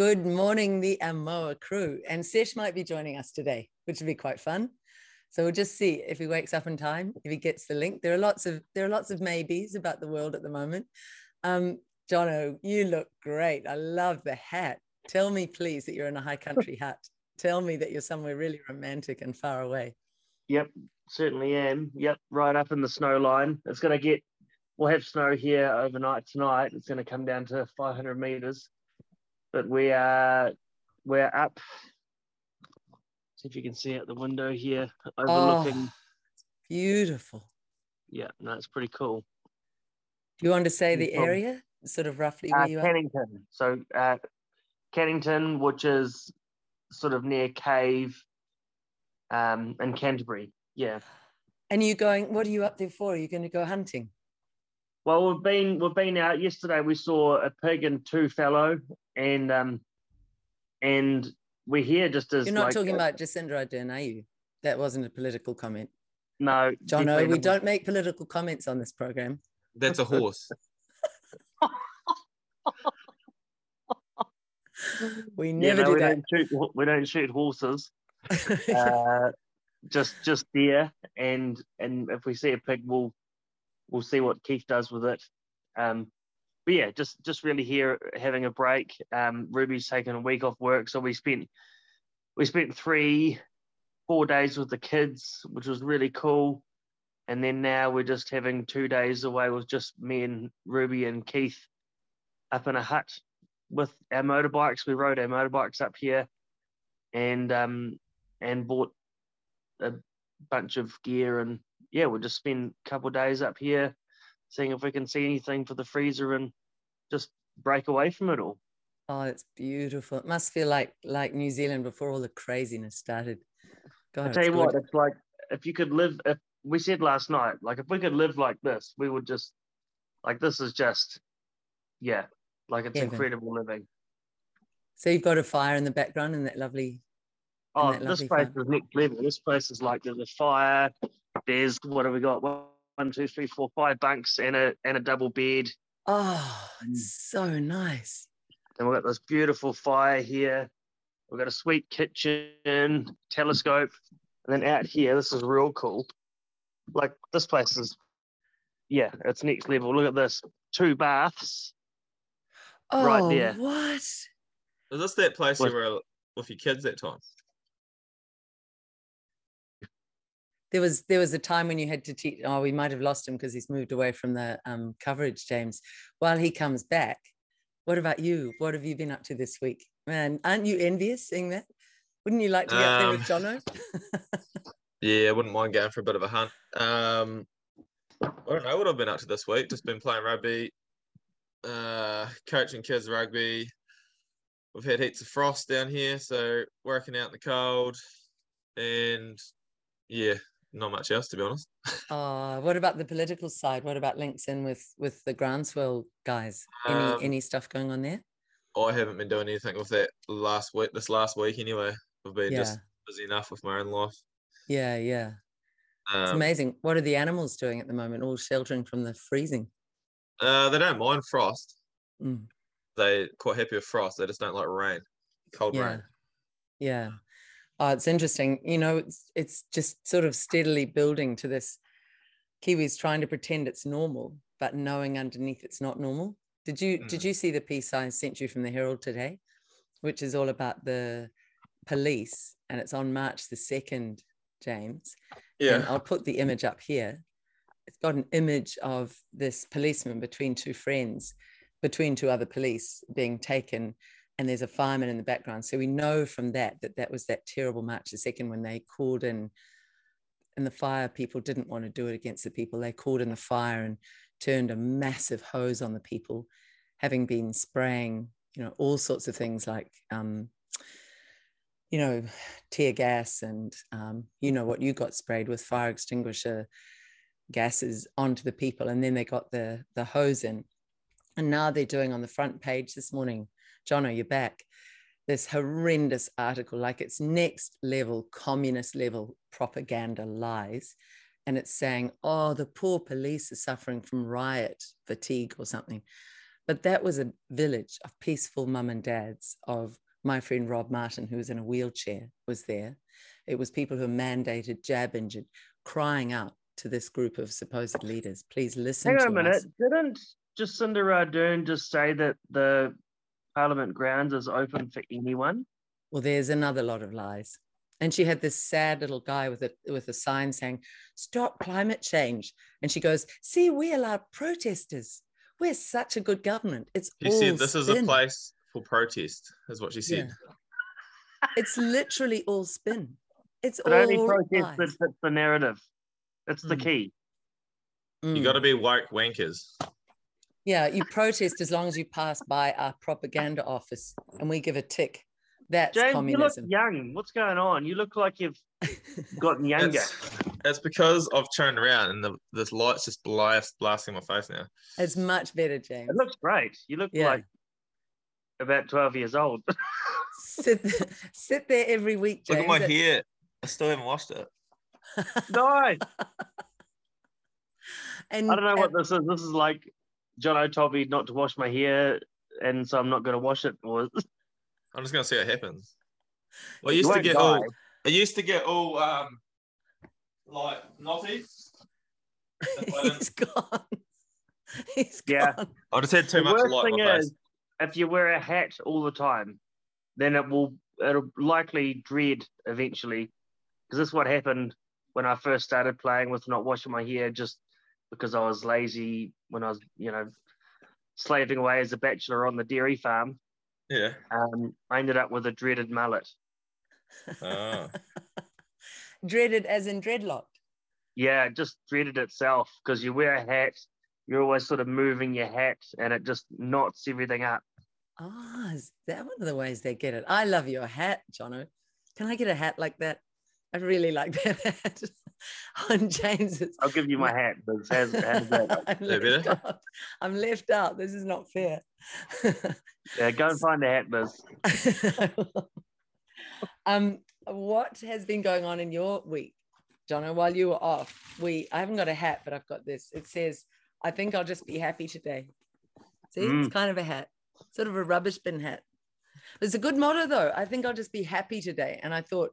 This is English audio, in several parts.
Good morning, the Amoa crew. And Sesh might be joining us today, which would be quite fun. So we'll just see if he wakes up in time, if he gets the link. There are lots of there are lots of maybes about the world at the moment. Um, Jono, you look great. I love the hat. Tell me, please, that you're in a high country hat. Tell me that you're somewhere really romantic and far away. Yep, certainly am. Yep, right up in the snow line. It's going to get, we'll have snow here overnight tonight. It's going to come down to 500 meters. But we are, we're up. See if you can see out the window here, overlooking. Oh, beautiful. Yeah, no, it's pretty cool. Do you want to say the area, sort of roughly where uh, you are? Cannington. So, uh, Cannington, which is sort of near Cave, um, in Canterbury. Yeah. And you going? What are you up there for? Are you going to go hunting? Well, we've been we've been out yesterday. We saw a pig and two fallow, and um, and we're here just as you're not like, talking about Jacinda Ardern, are you? That wasn't a political comment. No, John. No, we don't make political comments on this program. That's a horse. we never yeah, no, do we that. Don't shoot, we don't shoot horses. uh, just just deer, and and if we see a pig, we'll we'll see what Keith does with it. Um, but yeah, just just really here having a break. Um, Ruby's taken a week off work, so we spent we spent three four days with the kids, which was really cool. And then now we're just having two days away with just me and Ruby and Keith up in a hut with our motorbikes. We rode our motorbikes up here, and um, and bought a bunch of gear and yeah, we'll just spend a couple days up here, seeing if we can see anything for the freezer and just break away from it all. Oh, it's beautiful. It must feel like like New Zealand before all the craziness started. God, I tell you good. what, it's like if you could live. If we said last night, like if we could live like this, we would just like this is just yeah, like it's Heaven. incredible living. So you've got a fire in the background and that lovely Oh, this place is next level. This place is like there's a fire. There's what have we got? One, two, three, four, five bunks and a and a double bed. Oh, it's mm. so nice. And we've got this beautiful fire here. We've got a sweet kitchen, telescope, and then out here, this is real cool. Like this place is, yeah, it's next level. Look at this, two baths. Oh, right there. What? Is this that place you were with your kids that time? There was there was a time when you had to teach oh we might have lost him because he's moved away from the um, coverage james. While he comes back what about you? What have you been up to this week? Man aren't you envious seeing that? Wouldn't you like to be up there with um, jono? yeah i wouldn't mind going for a bit of a hunt. Um i don't know what i've been up to this week. Just been playing rugby uh coaching kids rugby. We've had heaps of frost down here so working out in the cold. And yeah not much else to be honest. uh, what about the political side? What about links in with with the groundswell guys? Any um, any stuff going on there? I haven't been doing anything with that last week. This last week anyway, I've been yeah. just busy enough with my own life. Yeah, yeah. Um, it's amazing. What are the animals doing at the moment? All sheltering from the freezing. Uh, they don't mind frost. Mm. They quite happy with frost. They just don't like rain, cold yeah. rain. Yeah. Oh, it's interesting. You know, it's it's just sort of steadily building to this. Kiwis trying to pretend it's normal, but knowing underneath it's not normal. Did you mm. did you see the piece I sent you from the Herald today, which is all about the police, and it's on March the second, James. Yeah. And I'll put the image up here. It's got an image of this policeman between two friends, between two other police being taken and there's a fireman in the background. So we know from that that that was that terrible March the second when they called in, and the fire people didn't want to do it against the people. They called in the fire and turned a massive hose on the people, having been spraying, you know, all sorts of things like, um, you know, tear gas and um, you know what you got sprayed with fire extinguisher gases onto the people, and then they got the the hose in, and now they're doing on the front page this morning Jono, you're back. This horrendous article, like it's next level, communist level propaganda lies. And it's saying, oh, the poor police are suffering from riot fatigue or something. But that was a village of peaceful mum and dads of my friend Rob Martin, who was in a wheelchair, was there. It was people who were mandated, jab injured, crying out to this group of supposed leaders. Please listen. Hang on a minute. Us. Didn't Jacinda Ardern just say that the Parliament grounds is open for anyone? Well, there's another lot of lies. And she had this sad little guy with a with a sign saying, "Stop climate change." And she goes, "See, we allow protesters. We're such a good government. It's She all said this is a place for protest, is what she said. Yeah. It's literally all spin. It's But all only protest lies. that fits the narrative. It's the Mm. key. You Mm. got to be woke wankers. Yeah, you protest as long as you pass by our propaganda office and we give a tick. That's James, communism. you look young. What's going on? You look like you've gotten younger. It's, it's because I've turned around and the this light's just blast, blasting my face now. it's much better, James. It looks great. You look Yeah. like about 12 years old. Sit, sit there every week, James. Look at my It's- hair. I still haven't washed it. nice. and, I don't know what and- this is. This is like Jono told me not to wash my hair, and so I'm not going to wash it. Or I'm just gonna see what happens. I used to get die. all. I used to get all um, like knotty. If I, didn't- He's gone. He's Yeah. gone. I just had too the much worst light thing is, if you wear a hat all the time, then it will it'll likely dread eventually. Because this is what happened when I first started playing with not washing my hair, just because I was lazy when I was, you know, slaving away as a bachelor on the dairy farm. Yeah. Um, I ended up with a dreaded mullet. Oh. Dreaded as in dreadlocked. Yeah, it just dreaded itself because you wear a hat, you're always sort of moving your hat, and it just knots everything up. Ah, is that one of the ways they get it? I love your hat, Jono. Can I get a hat like that? I really like that hat on James's. I'll give you my hat. But how's, how's that? I'm, left out. I'm left out. This is not fair. Yeah, go and find a hat, Biz. um, what has been going on in your week, Jono, while you were off? We I haven't got a hat, but I've got this. It says, I think I'll just be happy today. See, it's Mm. kind of a hat, sort of a rubbish bin hat. It's a good motto though. I think I'll just be happy today. And I thought,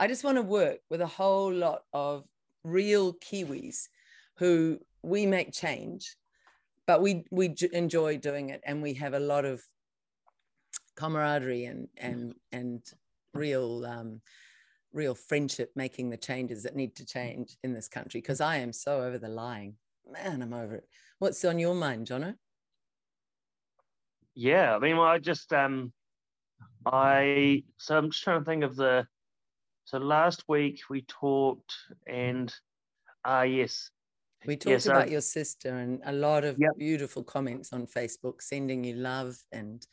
I just want to work with a whole lot of real Kiwis who we make change, but we we enjoy doing it, and we have a lot of camaraderie and and and real um, real friendship making the changes that need to change in this country. Because I am so over the lying, man. I'm over it. What's on your mind, Jono? Yeah, I mean, well, I just um, I so I'm just trying to think of the. So last week we talked, and ah yes, We talked Yes, about I- your sister and a lot of Yep. beautiful comments on Facebook, sending you love and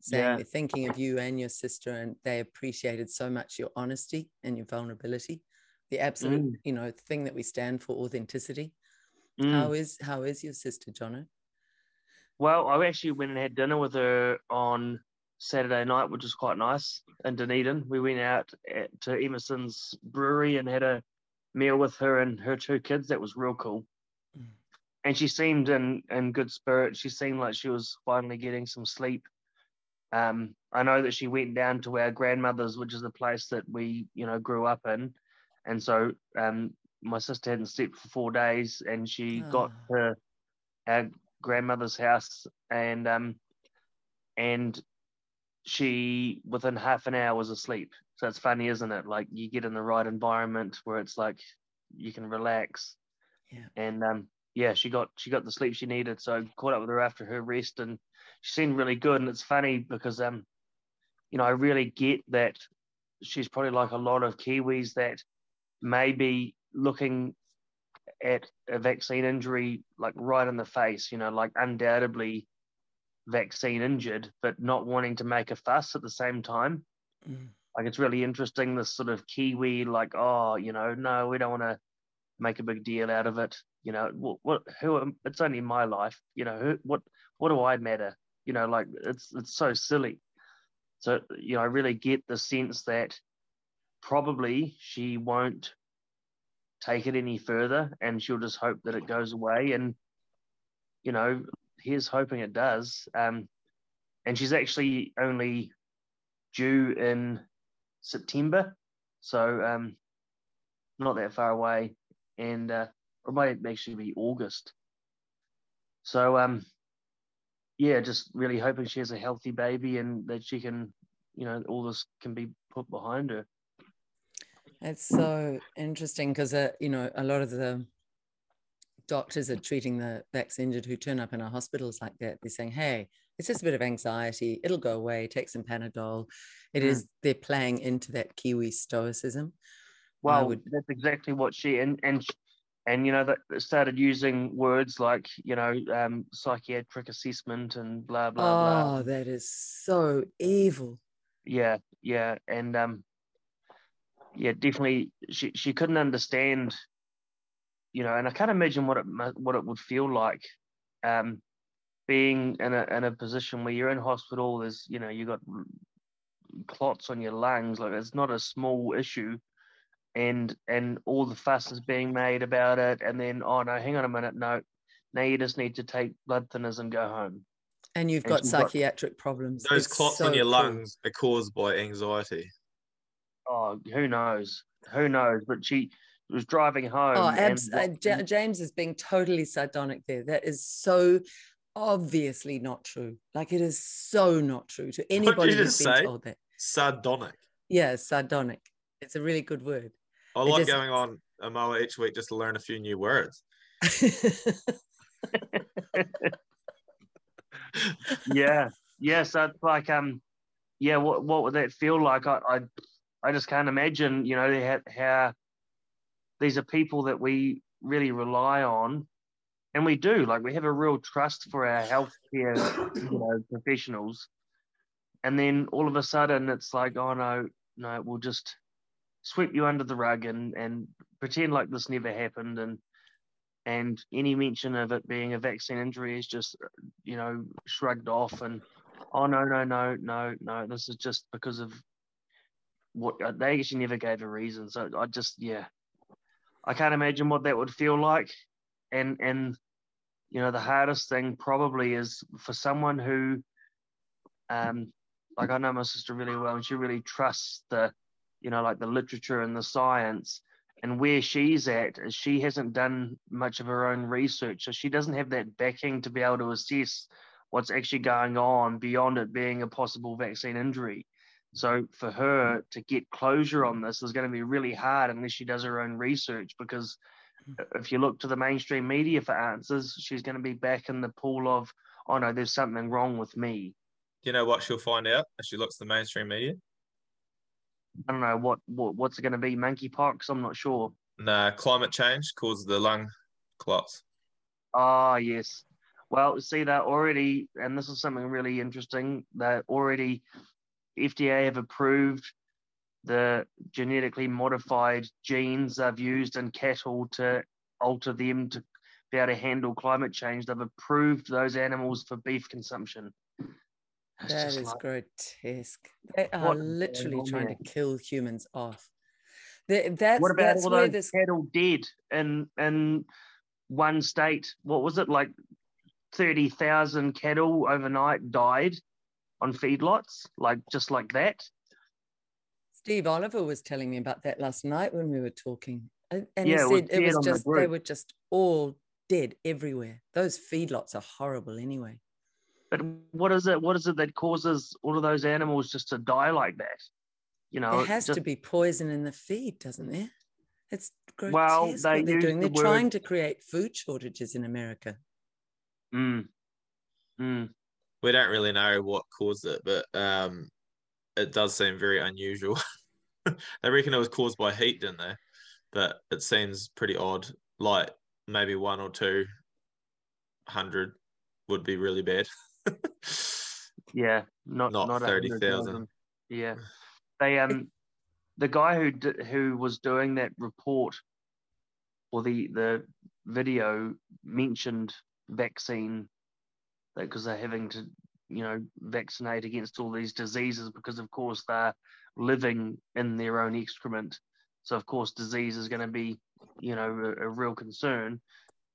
saying Yeah. they're thinking of you and your sister, and they appreciated so much your honesty and your vulnerability, the absolute, Mm. you know, thing that we stand for, authenticity. Mm. How is how is your sister, Jono? Well, I actually went and had dinner with her on Saturday night, which was quite nice in Dunedin. We went out at, to Emerson's brewery and had a meal with her and her two kids. That was real cool. Mm. And she seemed in, in good spirit. She seemed like she was finally getting some sleep. Um, I know that she went down to our grandmother's, which is the place that we, you know, grew up in. And so um, my sister hadn't slept for four days and she got Ah. to our grandmother's house and um and she within half an hour was asleep. So it's funny isn't it? Like you get in the right environment where it's like you can relax. Yeah. and um yeah she got she got the sleep she needed. So I caught up with her after her rest and she seemed really good. And it's funny because um you know i really get that she's probably like a lot of kiwis that may be looking at a vaccine injury like right in the face, you know, like undoubtedly vaccine injured, but not wanting to make a fuss at the same time. Mm. Like it's really interesting, this sort of Kiwi, like, oh, you know, no, we don't want to make a big deal out of it. You know, what, what who am, it's only my life, you know, who, what, what do I matter? You know, like it's, it's so silly. So, you know, I really get the sense that probably she won't take it any further and she'll just hope that it goes away and you know here's hoping it does. Um, and she's actually only due in September, so um, not that far away, and uh, it might actually be August. So um, yeah, just really hoping she has a healthy baby and that she can, you know, all this can be put behind her. It's so interesting because, uh, you know, a lot of the doctors are treating the injured who turn up in our hospitals like that. They're saying, hey, it's just a bit of anxiety. It'll go away. Take some Panadol. It mm. is they're playing into that Kiwi stoicism. Well, would... that's exactly what she and and and you know that started using words like you know um, psychiatric assessment and blah blah oh, blah. Oh, that is so evil. Yeah, yeah, and um, yeah, definitely. She she couldn't understand, you know, and I can't imagine what it what it would feel like, um, being in a in a position where you're in hospital. There's you know you got clots on your lungs. Like it's not a small issue and and all the fuss is being made about it and then oh no hang on a minute no now you just need to take blood thinners and go home and you've and got psychiatric got, problems those it's clots so on your cool. lungs are caused by anxiety oh who knows who knows but she was driving home oh abs- and, uh, james is being totally sardonic there that is so obviously not true like it is so not true to anybody who's been say? told that sardonic yeah sardonic it's a really good word I like just... going on AMOA each week just to learn a few new words. yeah, yeah. So it's like, um, yeah. What what would that feel like? I I, I just can't imagine. You know how, how these are people that we really rely on, and we do. Like we have a real trust for our healthcare, you know, professionals, and then all of a sudden it's like, oh no, no, we'll just sweep you under the rug and and pretend like this never happened. And and any mention of it being a vaccine injury is just you know shrugged off and oh no no no no no this is just because of what they actually never gave a reason. So i just yeah i can't imagine what that would feel like and and you know the hardest thing probably is for someone who um like i know my sister really well and she really trusts the you know, like the literature and the science. And where she's at is she hasn't done much of her own research. So she doesn't have that backing to be able to assess what's actually going on beyond it being a possible vaccine injury. So for her to get closure on this is going to be really hard unless she does her own research because if you look to the mainstream media for answers, she's going to be back in the pool of, oh no, there's something wrong with me. Do you know what she'll find out if she looks at the mainstream media? I don't know what, what what's it going to be, monkeypox. I'm not sure. Nah, climate change causes the lung clots. Ah, oh, yes. Well, see that already, and this is something really interesting. That already FDA have approved the genetically modified genes they've used in cattle to alter them to be able to handle climate change. They've approved those animals for beef consumption. That is like, grotesque. They are literally trying to kill humans off. that's, what about that's all those this... cattle dead in in one state? What was it like? Thirty thousand cattle overnight died on feedlots, like just like that. Steve Oliver was telling me about that last night when we were talking, and, and yeah, he said it was, it was just the they were just all dead everywhere. Those feedlots are horrible anyway. But what is it? What is it that causes all of those animals just to die like that? You know, there has just, to be poison in the feed, doesn't there? It's grotesque well, they what they're doing. They're trying to create food shortages in America. Mm. Mm. We don't really know what caused it, but um, it does seem very unusual. they reckon it was caused by heat, didn't they? But it seems pretty odd. Like maybe one or two hundred would be really bad. yeah, not not, not thirty thousand. Yeah, they um, the guy who d- who was doing that report or the the video mentioned vaccine because they're having to you know vaccinate against all these diseases because of course they're living in their own excrement so of course disease is going to be you know a, a real concern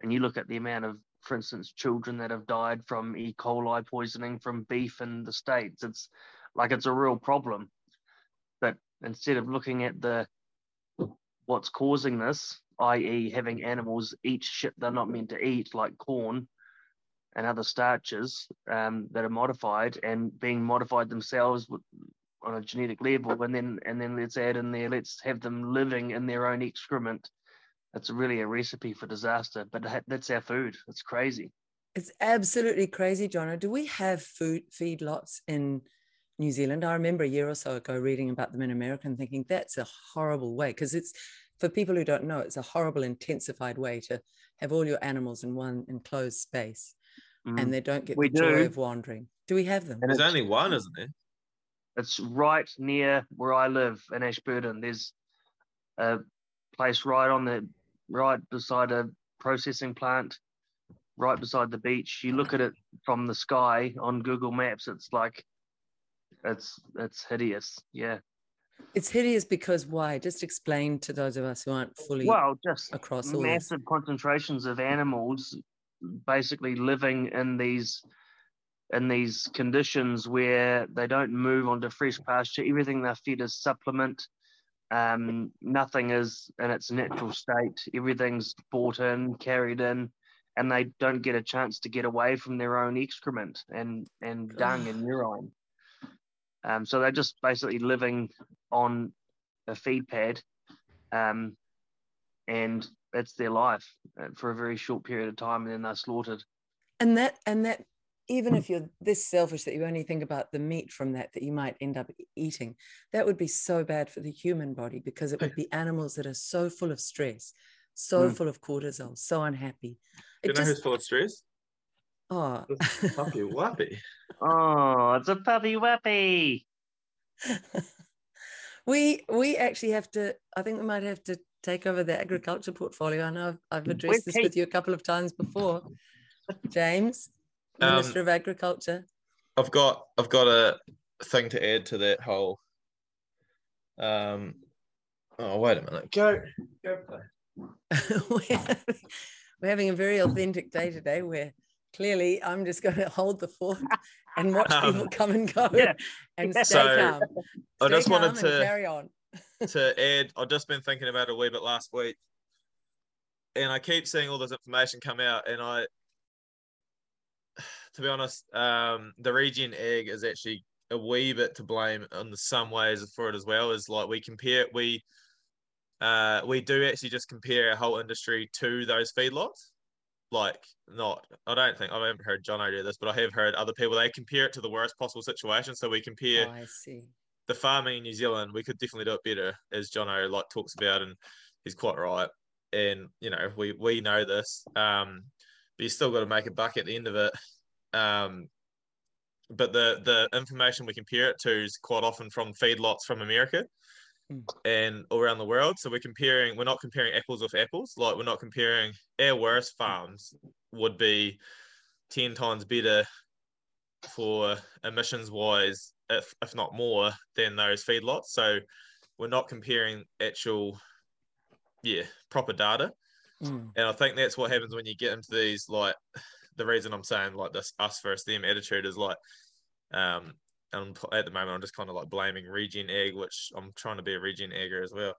and you look at the amount of for instance, children that have died from E. coli poisoning from beef in the states. It's like it's a real problem. But instead of looking at the what's causing this, i.e., having animals eat shit they're not meant to eat, like corn and other starches um, that are modified and being modified themselves on a genetic level, and then and then let's add in there, let's have them living in their own excrement. It's really a recipe for disaster, but that's our food. It's crazy. It's absolutely crazy, Jono. Do we have food feedlots in New Zealand? I remember a year or so ago reading about them in America and thinking that's a horrible way because it's for people who don't know, it's a horrible intensified way to have all your animals in one enclosed space mm. and they don't get we the joy do. of wandering. Do we have them? And there's only one, isn't there? It's right near where I live in Ashburton. There's a place right on the right beside a processing plant, right beside the beach. You look at it from the sky on Google Maps. It's like it's it's hideous. Yeah. It's hideous because why? Just explain to those of us who aren't fully well, just across massive concentrations of animals basically living in these in these conditions where they don't move onto fresh pasture. Everything they're fed is supplement. Um, nothing is in its natural state. Everything's bought in, carried in, and they don't get a chance to get away from their own excrement and and dung and urine. Um, so they're just basically living on a feed pad, um, and that's their life uh, for a very short period of time, and then they're slaughtered. And that and that even if you're this selfish that you only think about the meat from that that you might end up eating, that would be so bad for the human body because it would be animals that are so full of stress, so mm. full of cortisol, so unhappy. It you know just, who's full of stress? Oh, puppy wappy. Oh, it's a puppy wappy. we we actually have to. I think we might have to take over the agriculture portfolio. I know I've, I've addressed this with you a couple of times before, James, Minister um, of Agriculture. I've got I've got a thing to add to that whole. Um, oh wait a minute, go go play. we're, having, a very authentic day today where clearly I'm just going to hold the fort and watch um, people come and go yeah. and stay so calm. Stay I just wanted to carry on to add, I've just been thinking about it a wee bit last week, and I keep seeing all this information come out, and I, to be honest, um, the regen ag is actually a wee bit to blame in some ways for it as well. Is like we compare we, uh, we do actually just compare our whole industry to those feedlots. Like, not, I don't think I haven't heard John do this, but I have heard other people they compare it to the worst possible situation. So we compare. Oh, I see the farming in New Zealand, we could definitely do it better, as Jono like talks about, and he's quite right. And you know, we we know this, um, but you still got to make a buck at the end of it. Um, but the the information we compare it to is quite often from feedlots from America mm. and all around the world. So we're comparing, we're not comparing apples with apples. Like we're not comparing our worst farms would be ten times better for emissions wise if, if not more, than those feedlots. So we're not comparing actual, yeah, proper data. Mm. And I think that's what happens when you get into these like the reason I'm saying like this us versus them attitude is like um and at the moment I'm just kind of like blaming regen ag, which I'm trying to be a regen agger as well.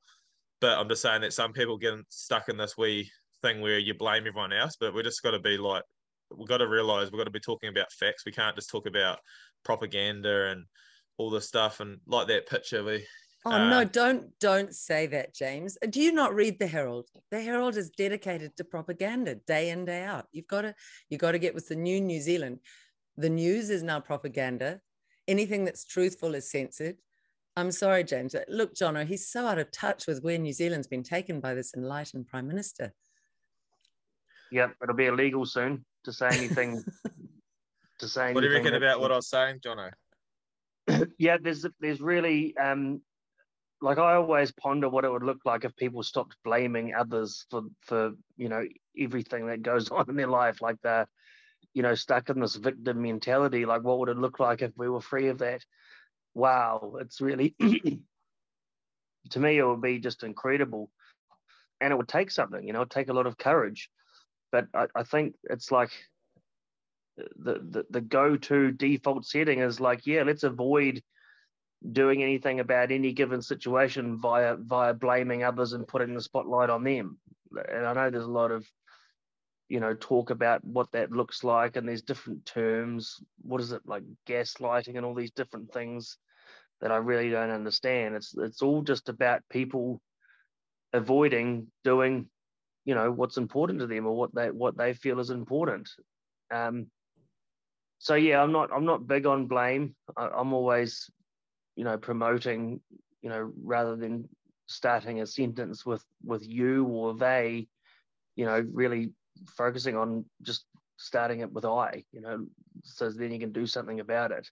But I'm just saying that some people get stuck in this wee thing where you blame everyone else, but we just got to be like we've got to realize we've got to be talking about facts. We can't just talk about propaganda and all this stuff and like that picture we Oh uh, no, don't don't say that, James. Do you not read the Herald? The Herald is dedicated to propaganda day in, day out. You've got to you've got to get with the new New Zealand. The news is now propaganda. Anything that's truthful is censored. I'm sorry, James. Look, Jono, he's so out of touch with where New Zealand's been taken by this enlightened Prime Minister. Yep, it'll be illegal soon to say anything to say. What do you reckon about what I was saying, Jono? yeah, there's there's really um, like I always ponder what it would look like if people stopped blaming others for for you know everything that goes on in their life, like they're you know stuck in this victim mentality. Like, what would it look like if we were free of that? Wow, it's really to me it would be just incredible, and it would take something. You know, take a lot of courage. but I, I think it's like the, the the go-to default setting is like, yeah, let's avoid doing anything about any given situation via via blaming others and putting the spotlight on them. And I know there's a lot of you know talk about what that looks like and there's different terms. What is it like gaslighting and all these different things that i really don't understand. It's it's all just about people avoiding doing you know what's important to them or what they what they feel is important. Um so yeah i'm not i'm not big on blame. I, i'm always you know promoting you know rather than starting a sentence with with you or they you know really focusing on just starting it with i you know so then you can do something about it.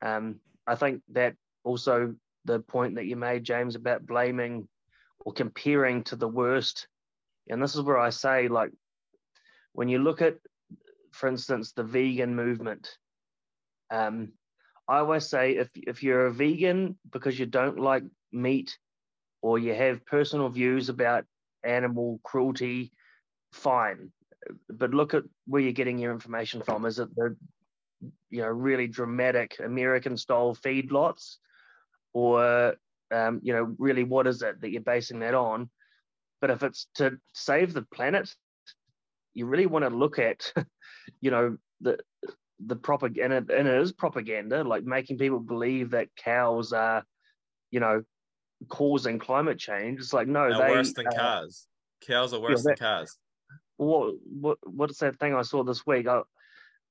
Um i think that also the point that you made james about blaming or comparing to the worst and this is where i say like when you look at for instance the vegan movement um I always say if if you're a vegan because you don't like meat or you have personal views about animal cruelty, fine. But look at where you're getting your information from. Is it the you know really dramatic American style feedlots, or um, you know really what is it that you're basing that on? But if it's to save the planet, you really want to look at you know the the propaganda and it is propaganda like making people believe that cows are you know causing climate change it's like no They're they worse than uh, cars. Cows are worse yeah, than cars. what what what's that thing i saw this week I,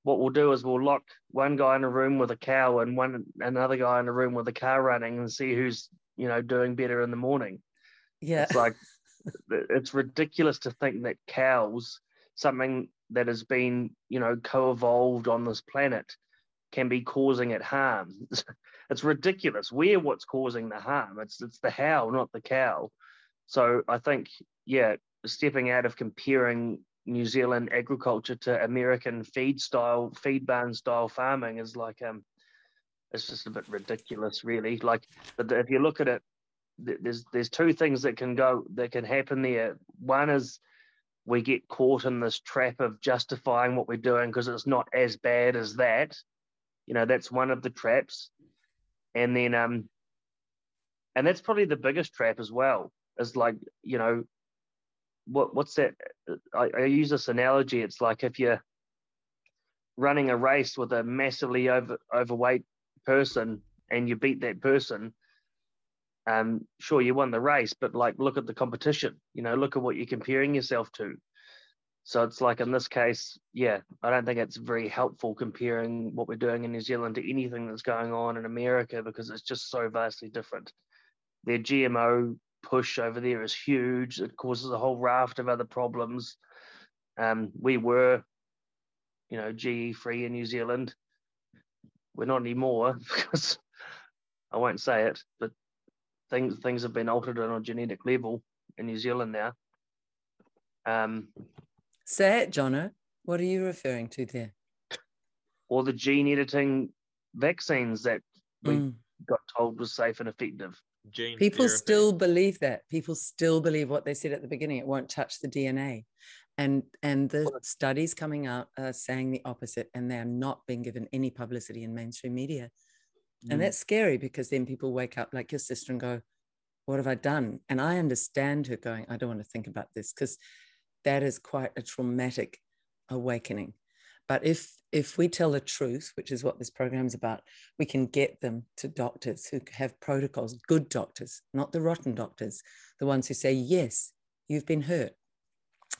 what we'll do is we'll lock one guy in a room with a cow and one another guy in a room with a car running and see who's you know doing better in the morning Yeah. it's like it's ridiculous to think that cows something that has been you know co-evolved on this planet can be causing it harm. It's ridiculous. We're what's causing the harm. It's it's the how not the cow. So i think yeah stepping out of comparing new zealand agriculture to american feed style feed barn style farming is like um it's just a bit ridiculous really. Like but if you look at it there's there's two things that can go that can happen there. One is we get caught in this trap of justifying what we're doing because it's not as bad as that. You know, that's one of the traps. And then um and that's probably the biggest trap as well, is like, you know, what what's that? I, I use this analogy. It's like if you're running a race with a massively over overweight person and you beat that person, um, sure you won the race, but like look at the competition, you know, look at what you're comparing yourself to. So it's like in this case, yeah, I don't think it's very helpful comparing what we're doing in New Zealand to anything that's going on in America because it's just so vastly different. Their GMO push over there is huge. It causes a whole raft of other problems. Um, we were, you know, GE free in New Zealand. We're not anymore because I won't say it, but things things have been altered on a genetic level in New Zealand now. Um, Say it, Jono. What are you referring to there? or the gene editing vaccines that we Mm. got told was safe and effective. Gene People therapy. still believe that. People still believe what they said at the beginning. It won't touch the DNA. And and the studies coming out are saying the opposite, and they are not being given any publicity in mainstream media. And Mm. that's scary because then people wake up like your sister and go, What have I done? And I understand her going, I don't want to think about this because that is quite a traumatic awakening. But if if we tell the truth, which is what this program is about, we can get them to doctors who have protocols, good doctors, not the rotten doctors, the ones who say, Yes, you've been hurt.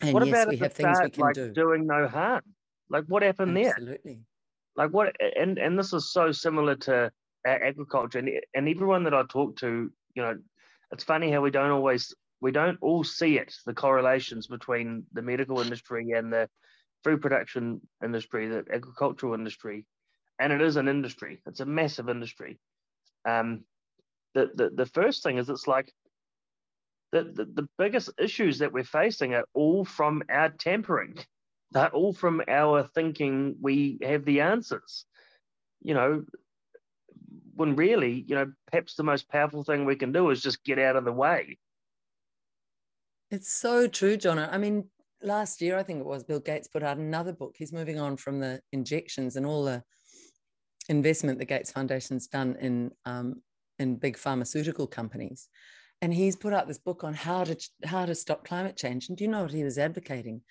And what yes, we have things we can like do. doing no harm? Like what happened there? Absolutely. Like what? And and this is so similar to agriculture. And and everyone that I talk to, you know, it's funny how we don't always we don't all see it the correlations between the medical industry and the food production industry, the agricultural industry, and it is an industry. It's a massive industry. Um, the the the first thing is it's like the, the, the biggest issues that we're facing are all from our tampering. They're all from our thinking we have the answers. You know, when really, you know, perhaps the most powerful thing we can do is just get out of the way. It's so true, John. I mean, last year, I think it was, Bill Gates put out another book. He's moving on from the injections and all the investment the Gates Foundation's done in um, in big pharmaceutical companies, and he's put out this book on how to how to stop climate change. And do you know what he was advocating?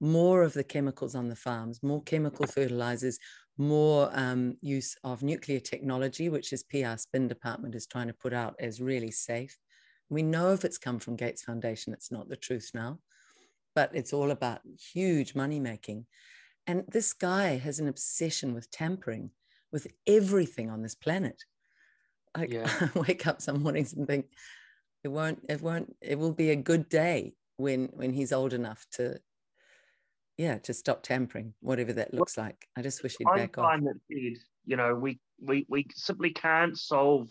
More of the chemicals on the farms, more chemical fertilizers, more um, use of nuclear technology, which is PR Spin Department is trying to put out as really safe. We know if it's come from Gates Foundation, it's not the truth now, but it's all about huge money making. And this guy has an obsession with tampering with everything on this planet. I, yeah. I wake up some mornings and think it won't, it won't, it will be a good day when when he's old enough to yeah to stop tampering whatever that looks well, like. I just wish he'd back off. that you know we we we simply can't solve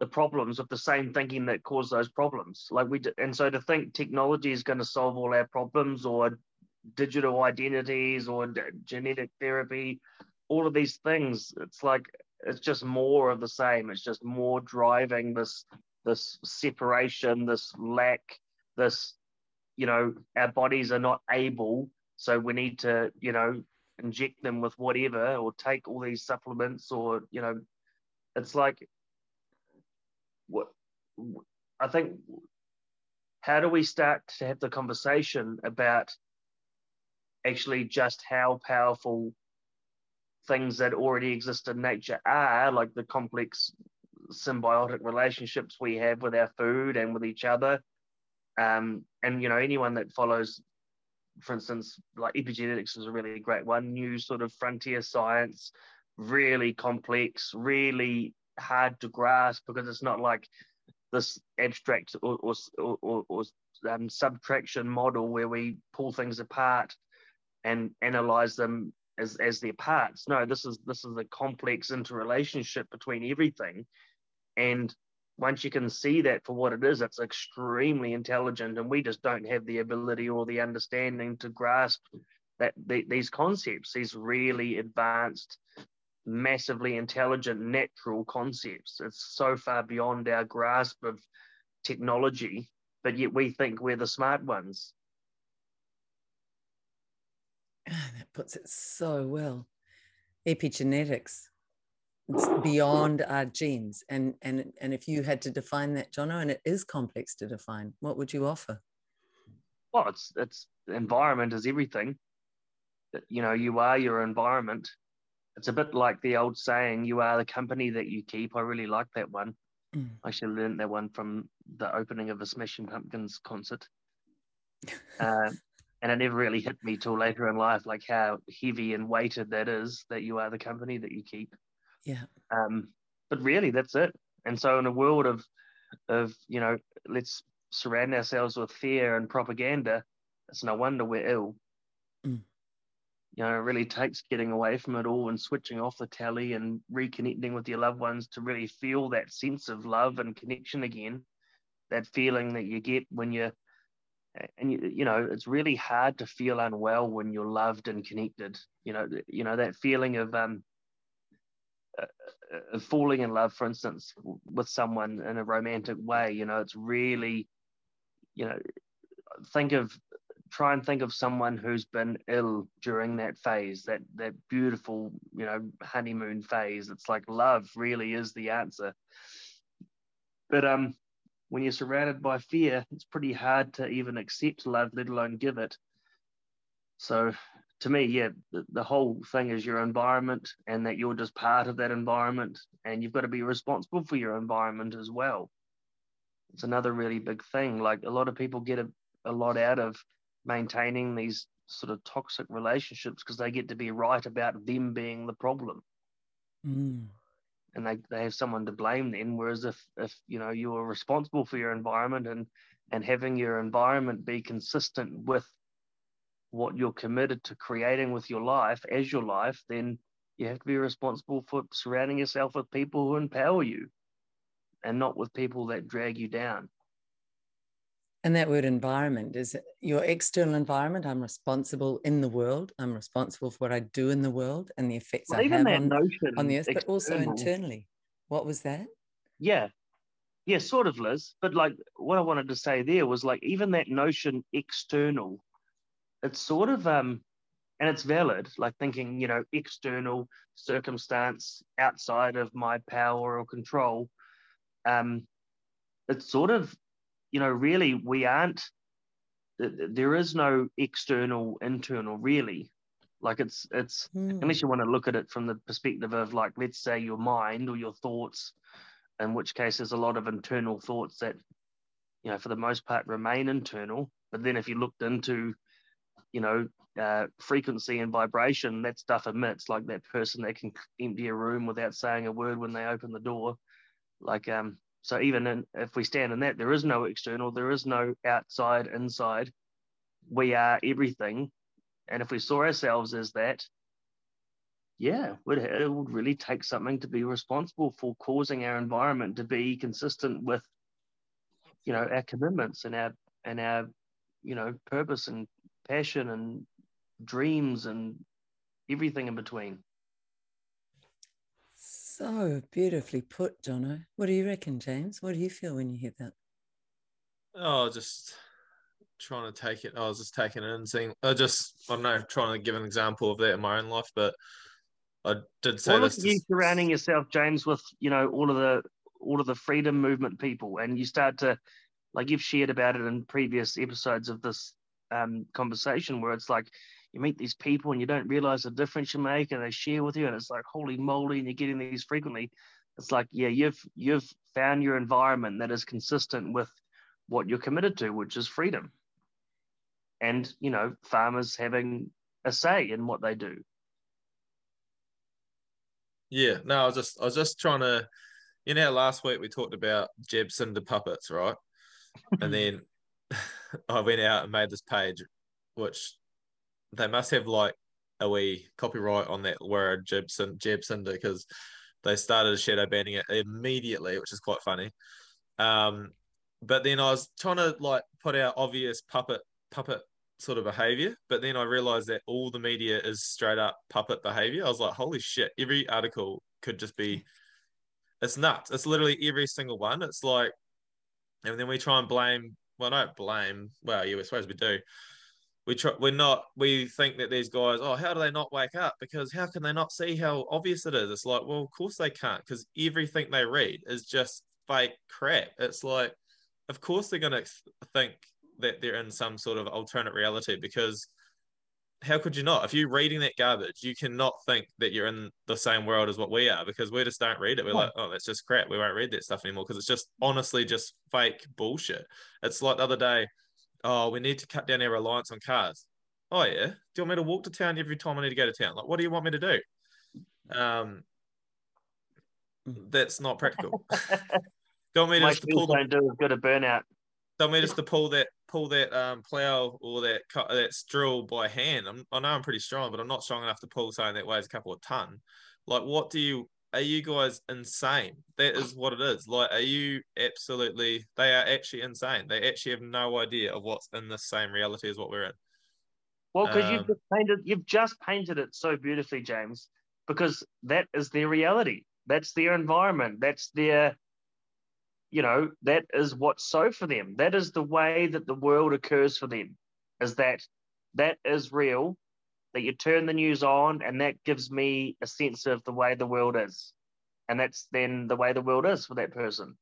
the problems of the same thinking that caused those problems. Like we and so to think technology is going to solve all our problems or digital identities or genetic therapy all of these things it's like it's just more of the same. It's just more driving this this separation this lack this you know our bodies are not able so we need to you know inject them with whatever or take all these supplements or you know it's like what i think how do we start to have the conversation about actually just how powerful things that already exist in nature are, like the complex symbiotic relationships we have with our food and with each other. Um, and you know, anyone that follows, for instance, like epigenetics is a really great one, new sort of frontier science, really complex, really hard to grasp because it's not like this abstract or, or, or, or um, subtraction model where we pull things apart and analyze them as as their parts. No, this is this is a complex interrelationship between everything, and once you can see that for what it is, it's extremely intelligent, and we just don't have the ability or the understanding to grasp that the, these concepts, these really advanced, massively intelligent, natural concepts. It's so far beyond our grasp of technology, but yet we think we're the smart ones. that puts it so well. Epigenetics. It's beyond our genes. And and and if you had to define that, Jono, and it is complex to define, what would you offer? Well, it's it's environment is everything. You know, you are your environment. It's a bit like the old saying, you are the company that you keep. I really like that one. Mm. I should have learned that one from the opening of a Smashing Pumpkins concert. Uh, and it never really hit me till later in life, like how heavy and weighted that is that you are the company that you keep. Yeah. Um, but really, that's it. And so, in a world of, of you know, let's surround ourselves with fear and propaganda. It's no wonder we're ill. Mm. You know, it really takes getting away from it all and switching off the telly and reconnecting with your loved ones to really feel that sense of love and connection again. That feeling that you get when you're and you, you know it's really hard to feel unwell when you're loved and connected you know you know that feeling of um uh, falling in love for instance with someone in a romantic way you know it's really you know think of try and think of someone who's been ill during that phase that that beautiful you know honeymoon phase it's like love really is the answer but um when you're surrounded by fear, it's pretty hard to even accept love, let alone give it. So, to me, yeah, the, the whole thing is your environment and that you're just part of that environment and you've got to be responsible for your environment as well. It's another really big thing. Like a lot of people get a, a lot out of maintaining these sort of toxic relationships because they get to be right about them being the problem. Mm and they, they have someone to blame then whereas if if you know you are responsible for your environment and and having your environment be consistent with what you're committed to creating with your life as your life then you have to be responsible for surrounding yourself with people who empower you and not with people that drag you down and that word environment is your external environment. I'm responsible in the world. I'm responsible for what I do in the world and the effects well, I have on, on the earth, external. but also internally. What was that? Yeah. Yeah, sort of, Liz. But like what I wanted to say there was like even that notion external, it's sort of um and it's valid like thinking you know external circumstance outside of my power or control um it's sort of you know really we aren't there is no external internal really like it's it's Mm. unless you want to look at it from the perspective of like let's say your mind or your thoughts in which case there's a lot of internal thoughts that you know for the most part remain internal but then if you looked into you know uh, frequency and vibration that stuff emits like that person that can empty a room without saying a word when they open the door. Like um so even in, if we stand in that there is no external there is no outside inside. We are everything. And if we saw ourselves as that yeah it would, it would really take something to be responsible for causing our environment to be consistent with you know our commitments and our and our you know purpose and passion and dreams and everything in between So beautifully put, Jono. What do you reckon, James? What do you feel when you hear that? Oh, just trying to take it. I was just taking it in, seeing. I just, I don't know, trying to give an example of that in my own life. But I did say well, look this. at to- you surrounding yourself james with you know all of the all of the freedom movement people and you start to like you've shared about it in previous episodes of this um, conversation where it's like you meet these people and you don't realize the difference you make and they share with you and it's like holy moly and you're getting these frequently it's like yeah you've you've found your environment that is consistent with what you're committed to which is freedom and you know farmers having a say in what they do Yeah, no, I was just, I was just trying to. You know, last week we talked about Jeb the puppets, right? and then I went out and made this page, which they must have like a wee copyright on that word Jeb, Jeb because they started shadow banning it immediately, which is quite funny. Um, but then I was trying to like put out obvious puppet puppet sort of behavior, but then I realized that all the media is straight up puppet behavior. I was like, holy shit, every article could just be it's nuts. It's literally every single one. It's like and then we try and blame well not blame well yeah we're supposed to do. We try we're not we think that these guys oh how do they not wake up? Because how can they not see how obvious it is? It's like well of course they can't because everything they read is just fake crap. It's like of course they're to think that they're in some sort of alternate reality because how could you not? If you're reading that garbage, you cannot think that you're in the same world as what we are because we just don't read it. We're Yeah. like, oh, that's just crap. We won't read that stuff anymore because it's just honestly just fake bullshit. It's like the other day, oh, we need to cut down our reliance on cars. Oh yeah, do you want me to walk to town every time I need to go to town? Like, what do you want me to do? Um, that's not practical. do you want me to my just to pull skills the don't do as good a burnout Me just to pull that pull that um plow or that cut that drill by hand. I'm, I know I'm pretty strong, but I'm not strong enough to pull something that weighs a couple of ton. Like, what do you? Are you guys insane? That is what it is. Like, are you absolutely? They are actually insane. They actually have no idea of what's in the same reality as what we're in. Well, because Um, you've just painted, you've just painted it so beautifully, James. Because that is their reality. That's their environment. That's their, you know, that is what's so for them. That is the way that the world occurs for them. Is that that is real? That you turn the news on, and that gives me a sense of the way the world is, and that's then the way the world is for that person.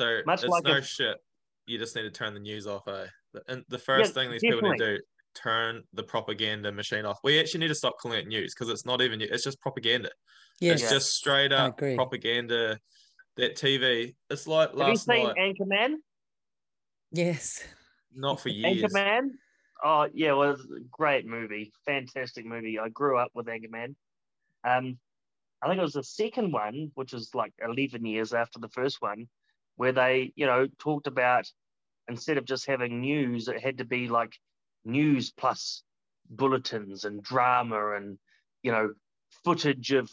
So Much it's like no a- shit. You just need to turn the news off. Eh? The- And the first Yeah, thing these people need to do turn the propaganda machine off. We actually need to stop calling it news because it's not even. It's just propaganda. Yes. It's just straight up propaganda. That TV, it's like last Have you seen night, Anchorman? Yes. not for years. Anchorman. Oh yeah, well, it's a great movie, fantastic movie. I grew up with Anchorman. Um, I think it was the second one, which was like eleven years after the first one, where they, you know, talked about instead of just having news, it had to be like news plus bulletins and drama and you know footage of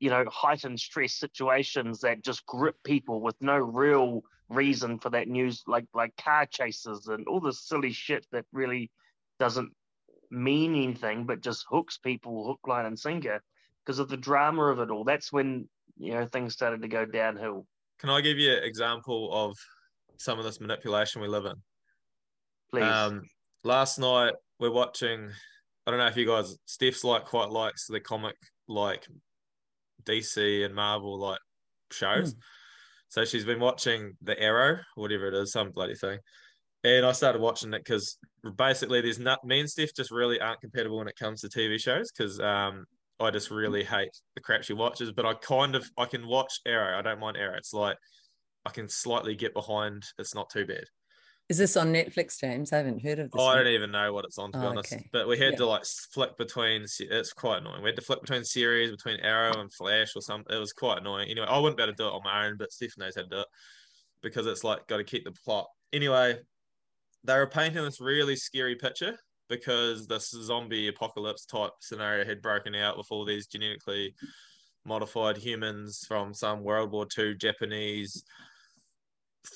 you know heightened stress situations that just grip people with no real reason for that news like like car chases and all this silly shit that really doesn't mean anything but just hooks people hook line and sinker because of the drama of it all that's when you know things started to go downhill Can I give you an example of some of this manipulation we live in? please Um, last night we're watching. I don't know if you guys, Steph's like quite likes the comic like DC and Marvel like shows. Mm. So she's been watching The Arrow, whatever it is, some bloody thing. And I started watching it because basically there's not me and Steph just really aren't compatible when it comes to TV shows because um I just really hate the crap she watches, but I kind of I can watch Arrow. I don't mind Arrow. It's like I can slightly get behind. It's not too bad. Is this on Netflix, James? I haven't heard of this. Oh, I don't even know what it's on to be oh, honest. Okay. But we had yeah. to like flick between. It's quite annoying. We had to flick between series, between Arrow and Flash or something. It was quite annoying. Anyway, I wouldn't be able to do it on my own, but Steph knows how to do it because it's like got to keep the plot. Anyway, they were painting this really scary picture because this zombie apocalypse type scenario had broken out with all these genetically modified humans from some World War II Japanese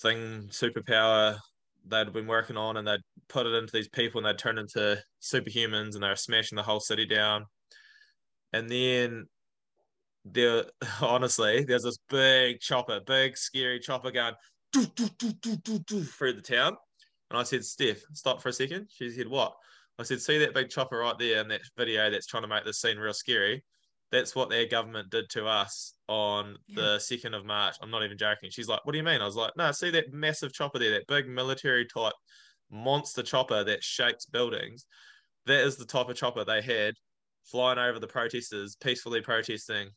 thing superpower they'd been working on and they'd put it into these people and they'd turn into superhumans and they were smashing the whole city down. And then there honestly, there's this big chopper, big scary chopper going doo, doo, doo, through the town. And I said, Steph, stop for a second. She said, What? I said, See that big chopper right there in that video that's trying to make this scene real scary? That's what their government did to us on yeah. the 2nd of March. I'm not even joking. She's like, What do you mean? I was like, No, see that massive chopper there, that big military type monster chopper that shakes buildings. That is the type of chopper they had flying over the protesters, peacefully protesting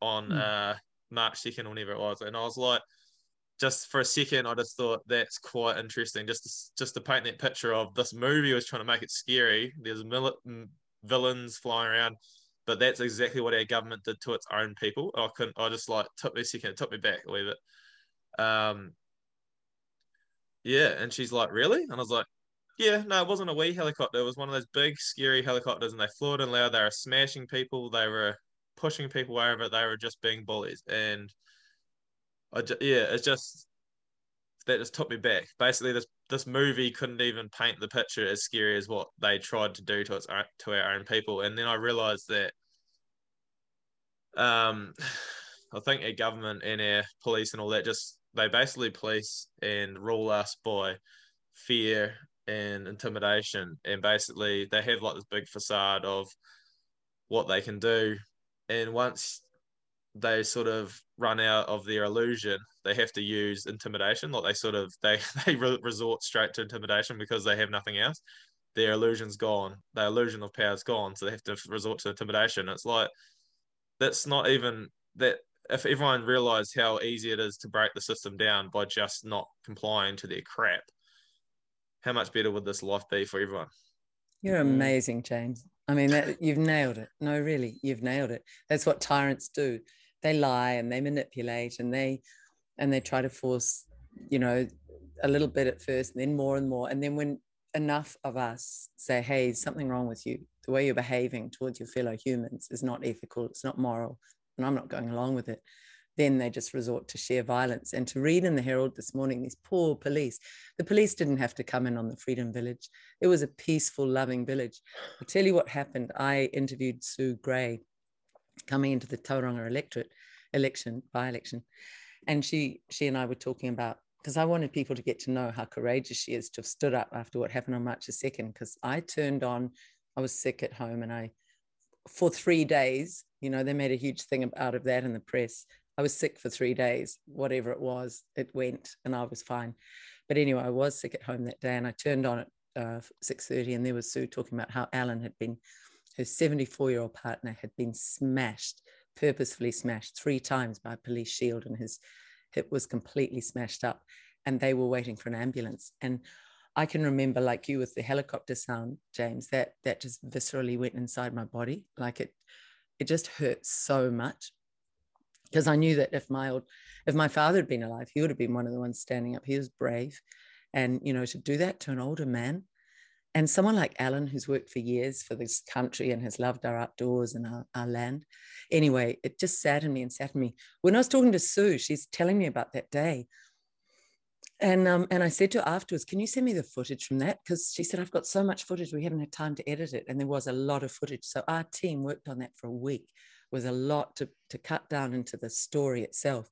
on mm. uh, March 2nd, or whenever it was. And I was like, just for a second, I just thought that's quite interesting. Just to, just to paint that picture of this movie was trying to make it scary. There's mil- villains flying around but that's exactly what our government did to its own people. I couldn't. I just like took me a second. It took me back a wee bit. Um, yeah, and she's like, "Really?" And I was like, "Yeah, no, it wasn't a wee helicopter. It was one of those big, scary helicopters, and they flew it in loud. They were smashing people. They were pushing people over. They were just being bullies." And I, yeah, it's just that just took me back. Basically, this this movie couldn't even paint the picture as scary as what they tried to do to its to our own people. And then I realized that um, I think our government and our police and all that just they basically police and rule us by fear and intimidation. And basically, they have like this big facade of what they can do. And once they sort of run out of their illusion, they have to use intimidation. Like they sort of they they re- resort straight to intimidation because they have nothing else. Their illusion's gone. Their illusion of power's gone, so they have to resort to intimidation. It's like that's not even that. If everyone realized how easy it is to break the system down by just not complying to their crap, how much better would this life be for everyone? You're mm-hmm. amazing, James. I mean, that, you've nailed it. No, really, you've nailed it. That's what tyrants do they lie and they manipulate and they and they try to force you know a little bit at first and then more and more. And then when enough of us say hey something wrong with you. The way you're behaving towards your fellow humans is not ethical. It's not moral and i'm not going along with it. Then they just resort to sheer violence. And to read in the herald this morning these poor police the police didn't have to come in on the freedom village. It was a peaceful loving village. I'll tell you what happened. I interviewed Sue Grey coming into the Tauranga electorate election by election, and she she and I were talking about because I wanted people to get to know how courageous she is to have stood up after what happened on March the second. Because I turned on, I was sick at home, and I for three days, you know, they made a huge thing out of that in the press. I was sick for three days, whatever it was, it went, and I was fine. But anyway, I was sick at home that day, and I turned on at uh, six thirty, and there was Sue talking about how Alan had been her 74 year old partner had been smashed, purposefully smashed three times by a police shield, and his hip was completely smashed up. And they were waiting for an ambulance. And I can remember, like you, with the helicopter sound, James, that that just viscerally went inside my body. Like it, it just hurt so much because I knew that if my old, if my father had been alive, he would have been one of the ones standing up. He was brave, and you know, to do that to an older man, and someone like Alan, who's worked for years for this country and has loved our outdoors and our, our land. Anyway, it just saddened me and saddened me. When I was talking to Sue, she's telling me about that day. And, um, and I said to her afterwards, can you send me the footage from that? Because she said, I've got so much footage, we haven't had time to edit it. And there was a lot of footage. So our team worked on that for a week. It was a lot to, to cut down into the story itself.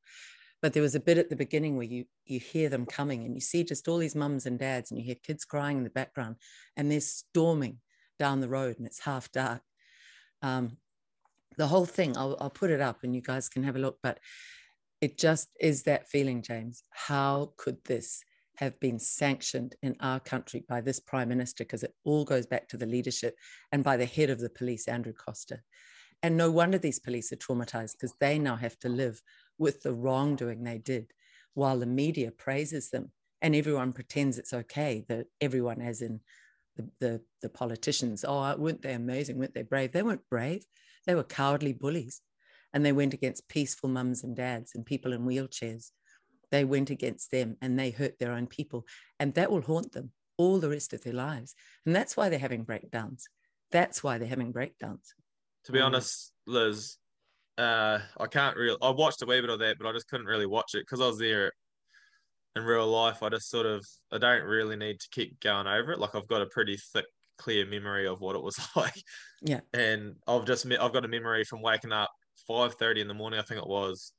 But there was a bit at the beginning where you you hear them coming and you see just all these mums and dads and you hear kids crying in the background and they're storming down the road and it's half dark. Um, the whole thing, I'll, I'll put it up and you guys can have a look, but it just is that feeling, James. How could this have been sanctioned in our country by this prime minister? Because it all goes back to the leadership and by the head of the police, Andrew Coster And no wonder these police are traumatized because they now have to live with the wrongdoing they did while the media praises them. And everyone pretends it's okay that everyone as in the, the, the politicians oh weren't they amazing? Weren't they brave? They weren't brave. They were cowardly bullies. And they went against peaceful mums and dads and people in wheelchairs. They went against them and they hurt their own people. And that will haunt them all the rest of their lives. And that's why they're having breakdowns. That's why they're having breakdowns. To be mm. honest liz uh, I can't really. I watched a wee bit of that, but I just couldn't really watch it because I was there in real life. I just sort of I don't really need to keep going over it. Like I've got a pretty thick, clear memory of what it was like. Yeah. And I've just I've got a memory from waking up five thirty in the morning. I think it was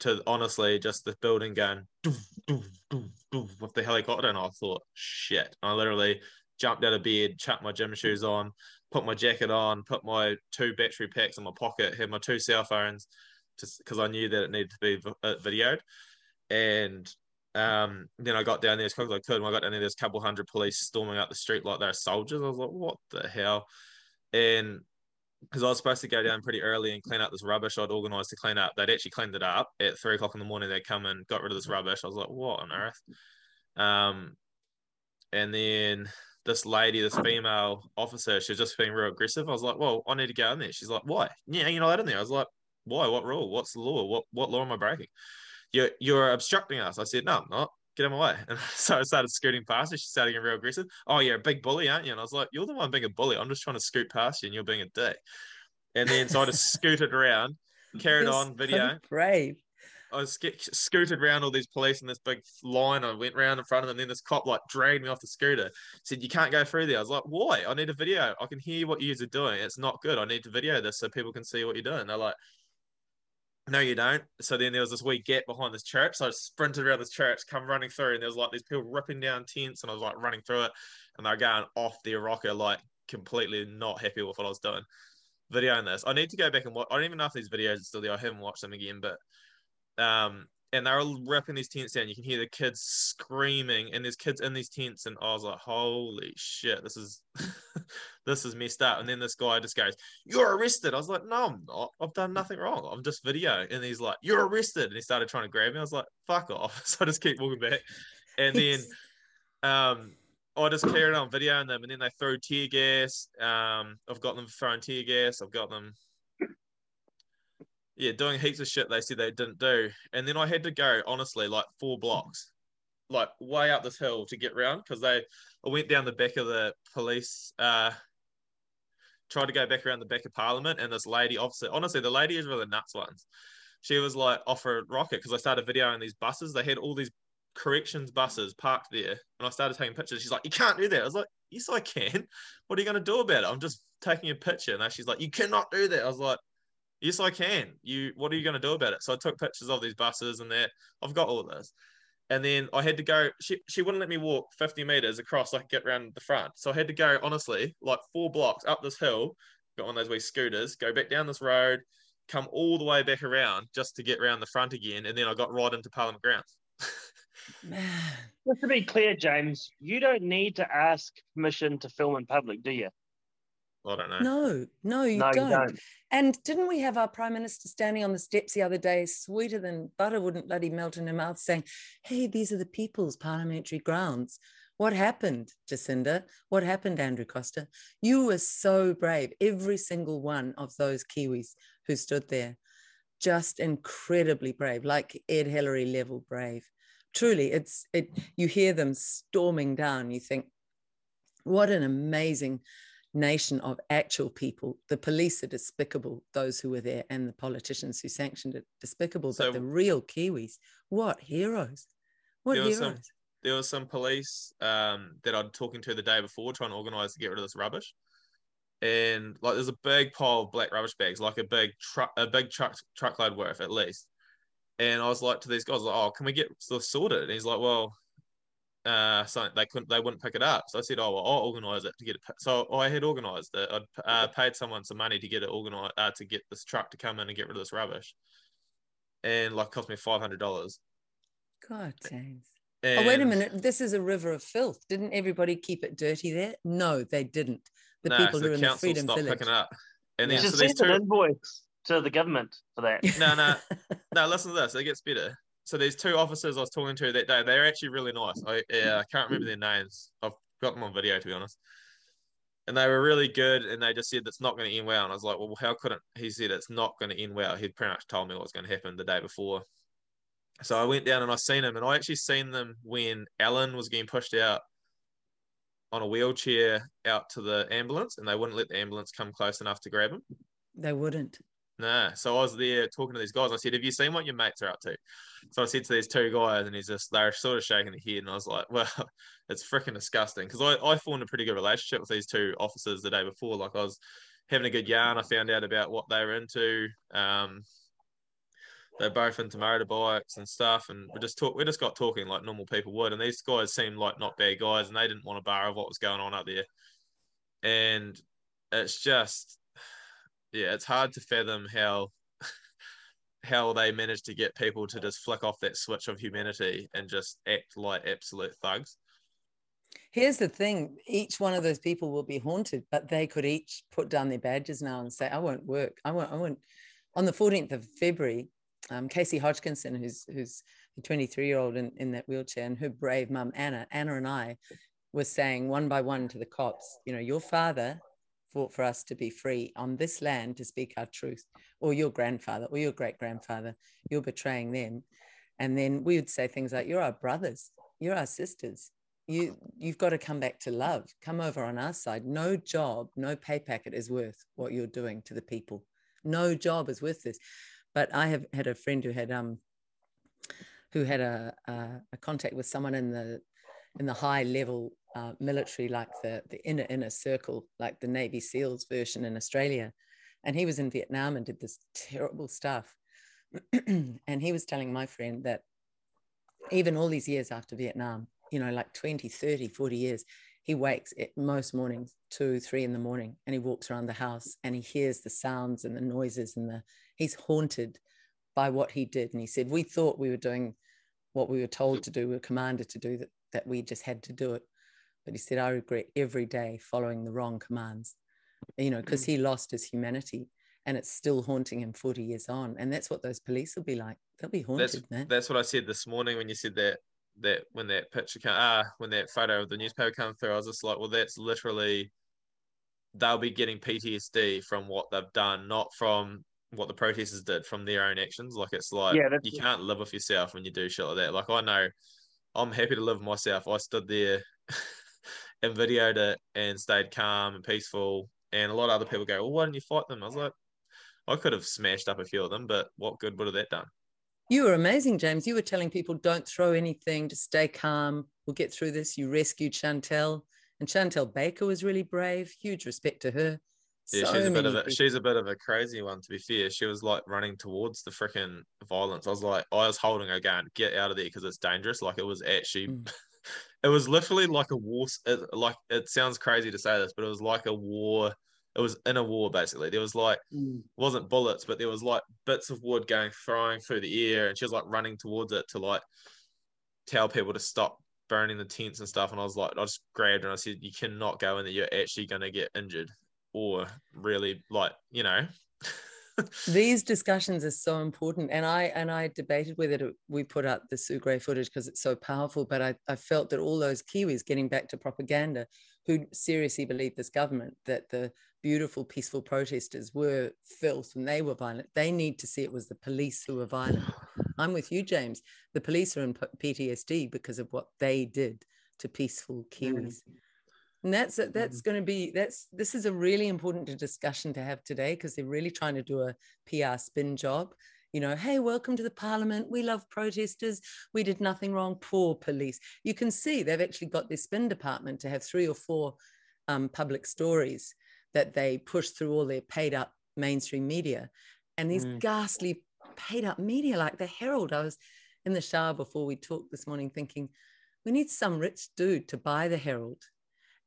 to honestly just the building going doof, doof, doof, with the helicopter, and I thought shit. I literally jumped out of bed, chucked my gym shoes on, put my jacket on, put my two battery packs in my pocket, had my two cell phones, just because I knew that it needed to be uh, videoed. And um, then I got down there as quick as I could. When I got down there, there's a couple hundred police storming up the street like they're soldiers. I was like, what the hell? And because I was supposed to go down pretty early and clean up this rubbish I'd organised to clean up. They'd actually cleaned it up at three o'clock in the morning. They'd come and got rid of this rubbish. I was like, what on earth? Um, and then this lady, this female officer, she was just being real aggressive. I was like, well, I need to go in there. She's like, why? Yeah, you're not allowed in there. I was like, why? What rule? What's the law? What what law am I breaking? You're you're obstructing us. I said, no, I'm not. Get him away. And so I started scooting past her. She's starting getting real aggressive. Oh, you're a big bully, aren't you? And I was like, you're the one being a bully. I'm just trying to scoot past you and you're being a dick. And then so I just scooted around, carried on video. So brave. I was scooted around all these police in this big line. I went round in front of them. Then this cop like dragged me off the scooter. Said, "You can't go through there." I was like, "Why? I need a video. I can hear what you are doing. It's not good. I need to video this so people can see what you're doing." They're like, "No, you don't." So then there was this wee gap behind this church. So I sprinted around this church, come running through, and there was like these people ripping down tents, and I was like running through it, and they're going off their rocker, like completely not happy with what I was doing. Videoing this, I need to go back and watch. I don't even know if these videos are still there. I haven't watched them again, but um, and they're ripping these tents down. You can hear the kids screaming, and there's kids in these tents, and I was like, "Holy shit, this is this is messed up." And then this guy just goes, "You're arrested." I was like, "No, I'm not. I've done nothing wrong. I'm just video." And he's like, "You're arrested," and he started trying to grab me. I was like, "Fuck off!" So I just keep walking back, and then um, I just carried on videoing them, and then they threw tear gas. Um, I've got them throwing tear gas. I've got them yeah, doing heaps of shit they said they didn't do. And then I had to go, honestly, like four blocks, like way up this hill to get round because they I went down the back of the police, uh, tried to go back around the back of Parliament, and this lady officer, honestly, the lady is really nuts ones. She was like off a rocket because I started videoing these buses. They had all these corrections buses parked there, and I started taking pictures. She's like, "You can't do that." I was like, "Yes, I can. What are you going to do about it? I'm just taking a picture." And she's like, "You cannot do that." I was like, Yes, I can. You, what are you going to do about it? So I took pictures of these buses and that. I've got all of this. And then I had to go. She she wouldn't let me walk 50 meters across. So I could get around the front. So I had to go honestly like four blocks up this hill, got on those wee scooters, go back down this road, come all the way back around just to get around the front again. And then I got right into Parliament grounds. Just to be clear, James, you don't need to ask permission to film in public, do you? I don't know. No, no, you, no, don't. you don't. And didn't we have our prime minister standing on the steps the other day, sweeter than butter wouldn't bloody melt in her mouth, saying, "Hey, these are the people's parliamentary grounds." What happened, Jacinda? What happened, Andrew Coster? You were so brave. Every single one of those Kiwis who stood there, just incredibly brave, like Ed Hillary level brave. Truly, it's it. You hear them storming down. You think, what an amazing nation of actual people. The police are despicable, those who were there, and the politicians who sanctioned it, despicable. So, but the real Kiwis, what heroes? What there heroes? Was some, there was some police um, that I'd talking to the day before trying to organise to get rid of this rubbish. And like there's a big pile of black rubbish bags, like a big truck, a big truck truckload worth at least. And I was like to these guys, like, oh, can we get this sorted? And he's like, well, uh, so they couldn't, they wouldn't pick it up. So I said, oh, well, I'll organise it to get it. So I had organised it. I'd uh, paid someone some money to get it organised, uh, to get this truck to come in and get rid of this rubbish, and like cost me five hundred dollars. God, James. And... Oh, wait a minute. This is a river of filth. Didn't everybody keep it dirty there? No, they didn't. The people who are in the Freedom Village. picking up. And then yeah. so these two... an invoice to the government for that. No, no, no. Listen to this. It gets better. So these two officers I was talking to that day, they're actually really nice. I yeah, I can't remember their names. I've got them on video to be honest. And they were really good, and they just said it's not going to end well. And I was like, well, how couldn't? He said it's not going to end well. He'd pretty much told me what was going to happen the day before. So I went down and I seen him, and I actually seen them when Alan was getting pushed out on a wheelchair out to the ambulance, and they wouldn't let the ambulance come close enough to grab him. They wouldn't. Nah. So I was there talking to these guys. I said, "Have you seen what your mates are up to?" So I said to these two guys, and he's just they're sort of shaking their head, and I was like, "Well, it's freaking disgusting." Because I I formed a pretty good relationship with these two officers the day before. Like I was having a good yarn. I found out about what they were into. Um, they're both into motorbikes and stuff, and we just talk. We just got talking like normal people would, and these guys seemed like not bad guys, and they didn't want to borrow what was going on up there. And it's just, yeah, it's hard to fathom how how they managed to get people to just flick off that switch of humanity and just act like absolute thugs. Here's the thing each one of those people will be haunted, but they could each put down their badges now and say, I won't work. I won't, I won't. On the 14th of February, um, Casey Hodgkinson, who's who's a 23 year old in, in that wheelchair, and her brave mum Anna, Anna and I were saying one by one to the cops, you know, your father fought for us to be free on this land to speak our truth, or your grandfather, or your great grandfather, you're betraying them. And then we would say things like, You're our brothers, you're our sisters. You, you've got to come back to love. Come over on our side. No job, no pay packet is worth what you're doing to the people. No job is worth this. But I have had a friend who had um who had a, a, a contact with someone in the in the high level uh, military, like the the inner inner circle, like the Navy SEALs version in Australia, and he was in Vietnam and did this terrible stuff. and he was telling my friend that even all these years after Vietnam, you know, like 20, 30, 40 years, he wakes at most mornings, two, three in the morning, and he walks around the house and he hears the sounds and the noises and the he's haunted by what he did. And he said, We thought we were doing what we were told to do, we were commanded to do that, that we just had to do it. But he said, I regret every day following the wrong commands, you know, because mm. he lost his humanity and it's still haunting him 40 years on. And that's what those police will be like. They'll be haunted, that's, man. That's what I said this morning when you said that that when that picture came ah when that photo of the newspaper came through, I was just like, well, that's literally they'll be getting PTSD from what they've done, not from what the protesters did from their own actions. Like it's like yeah, you can't live with yourself when you do shit like that. Like I know I'm happy to live myself. I stood there and videoed it and stayed calm and peaceful. And a lot of other people go, Well, why didn't you fight them? I was like, I could have smashed up a few of them, but what good would have that done? You were amazing, James. You were telling people don't throw anything, just stay calm. We'll get through this. You rescued Chantelle. And Chantelle Baker was really brave. Huge respect to her. Yeah, so she's a bit of a people. she's a bit of a crazy one to be fair. She was like running towards the freaking violence. I was like, I was holding her going, get out of there because it's dangerous. Like it was actually, mm. it was literally like a war. It, like it sounds crazy to say this, but it was like a war. It was in a war basically. There was like mm. wasn't bullets, but there was like bits of wood going flying through the air, and she was like running towards it to like tell people to stop burning the tents and stuff. And I was like, I just grabbed her and I said, you cannot go in there. You're actually going to get injured or really like you know. These discussions are so important and i and i debated whether we put up the Sue Grey footage because it's so powerful but I, I felt that all those kiwis getting back to propaganda who seriously believed this government that the beautiful peaceful protesters were filth and they were violent they need to see it was the police who were violent. I'm with you james. The police are in ptsd because of what they did to peaceful kiwis. mm and that's that's mm-hmm. going to be that's this is a really important discussion to have today because they're really trying to do a pr spin job you know hey welcome to the parliament we love protesters we did nothing wrong poor police you can see they've actually got this spin department to have three or four um, public stories that they push through all their paid up mainstream media and these mm. ghastly paid up media like the Herald. I was in the shower before we talked this morning thinking, we need some rich dude to buy the Herald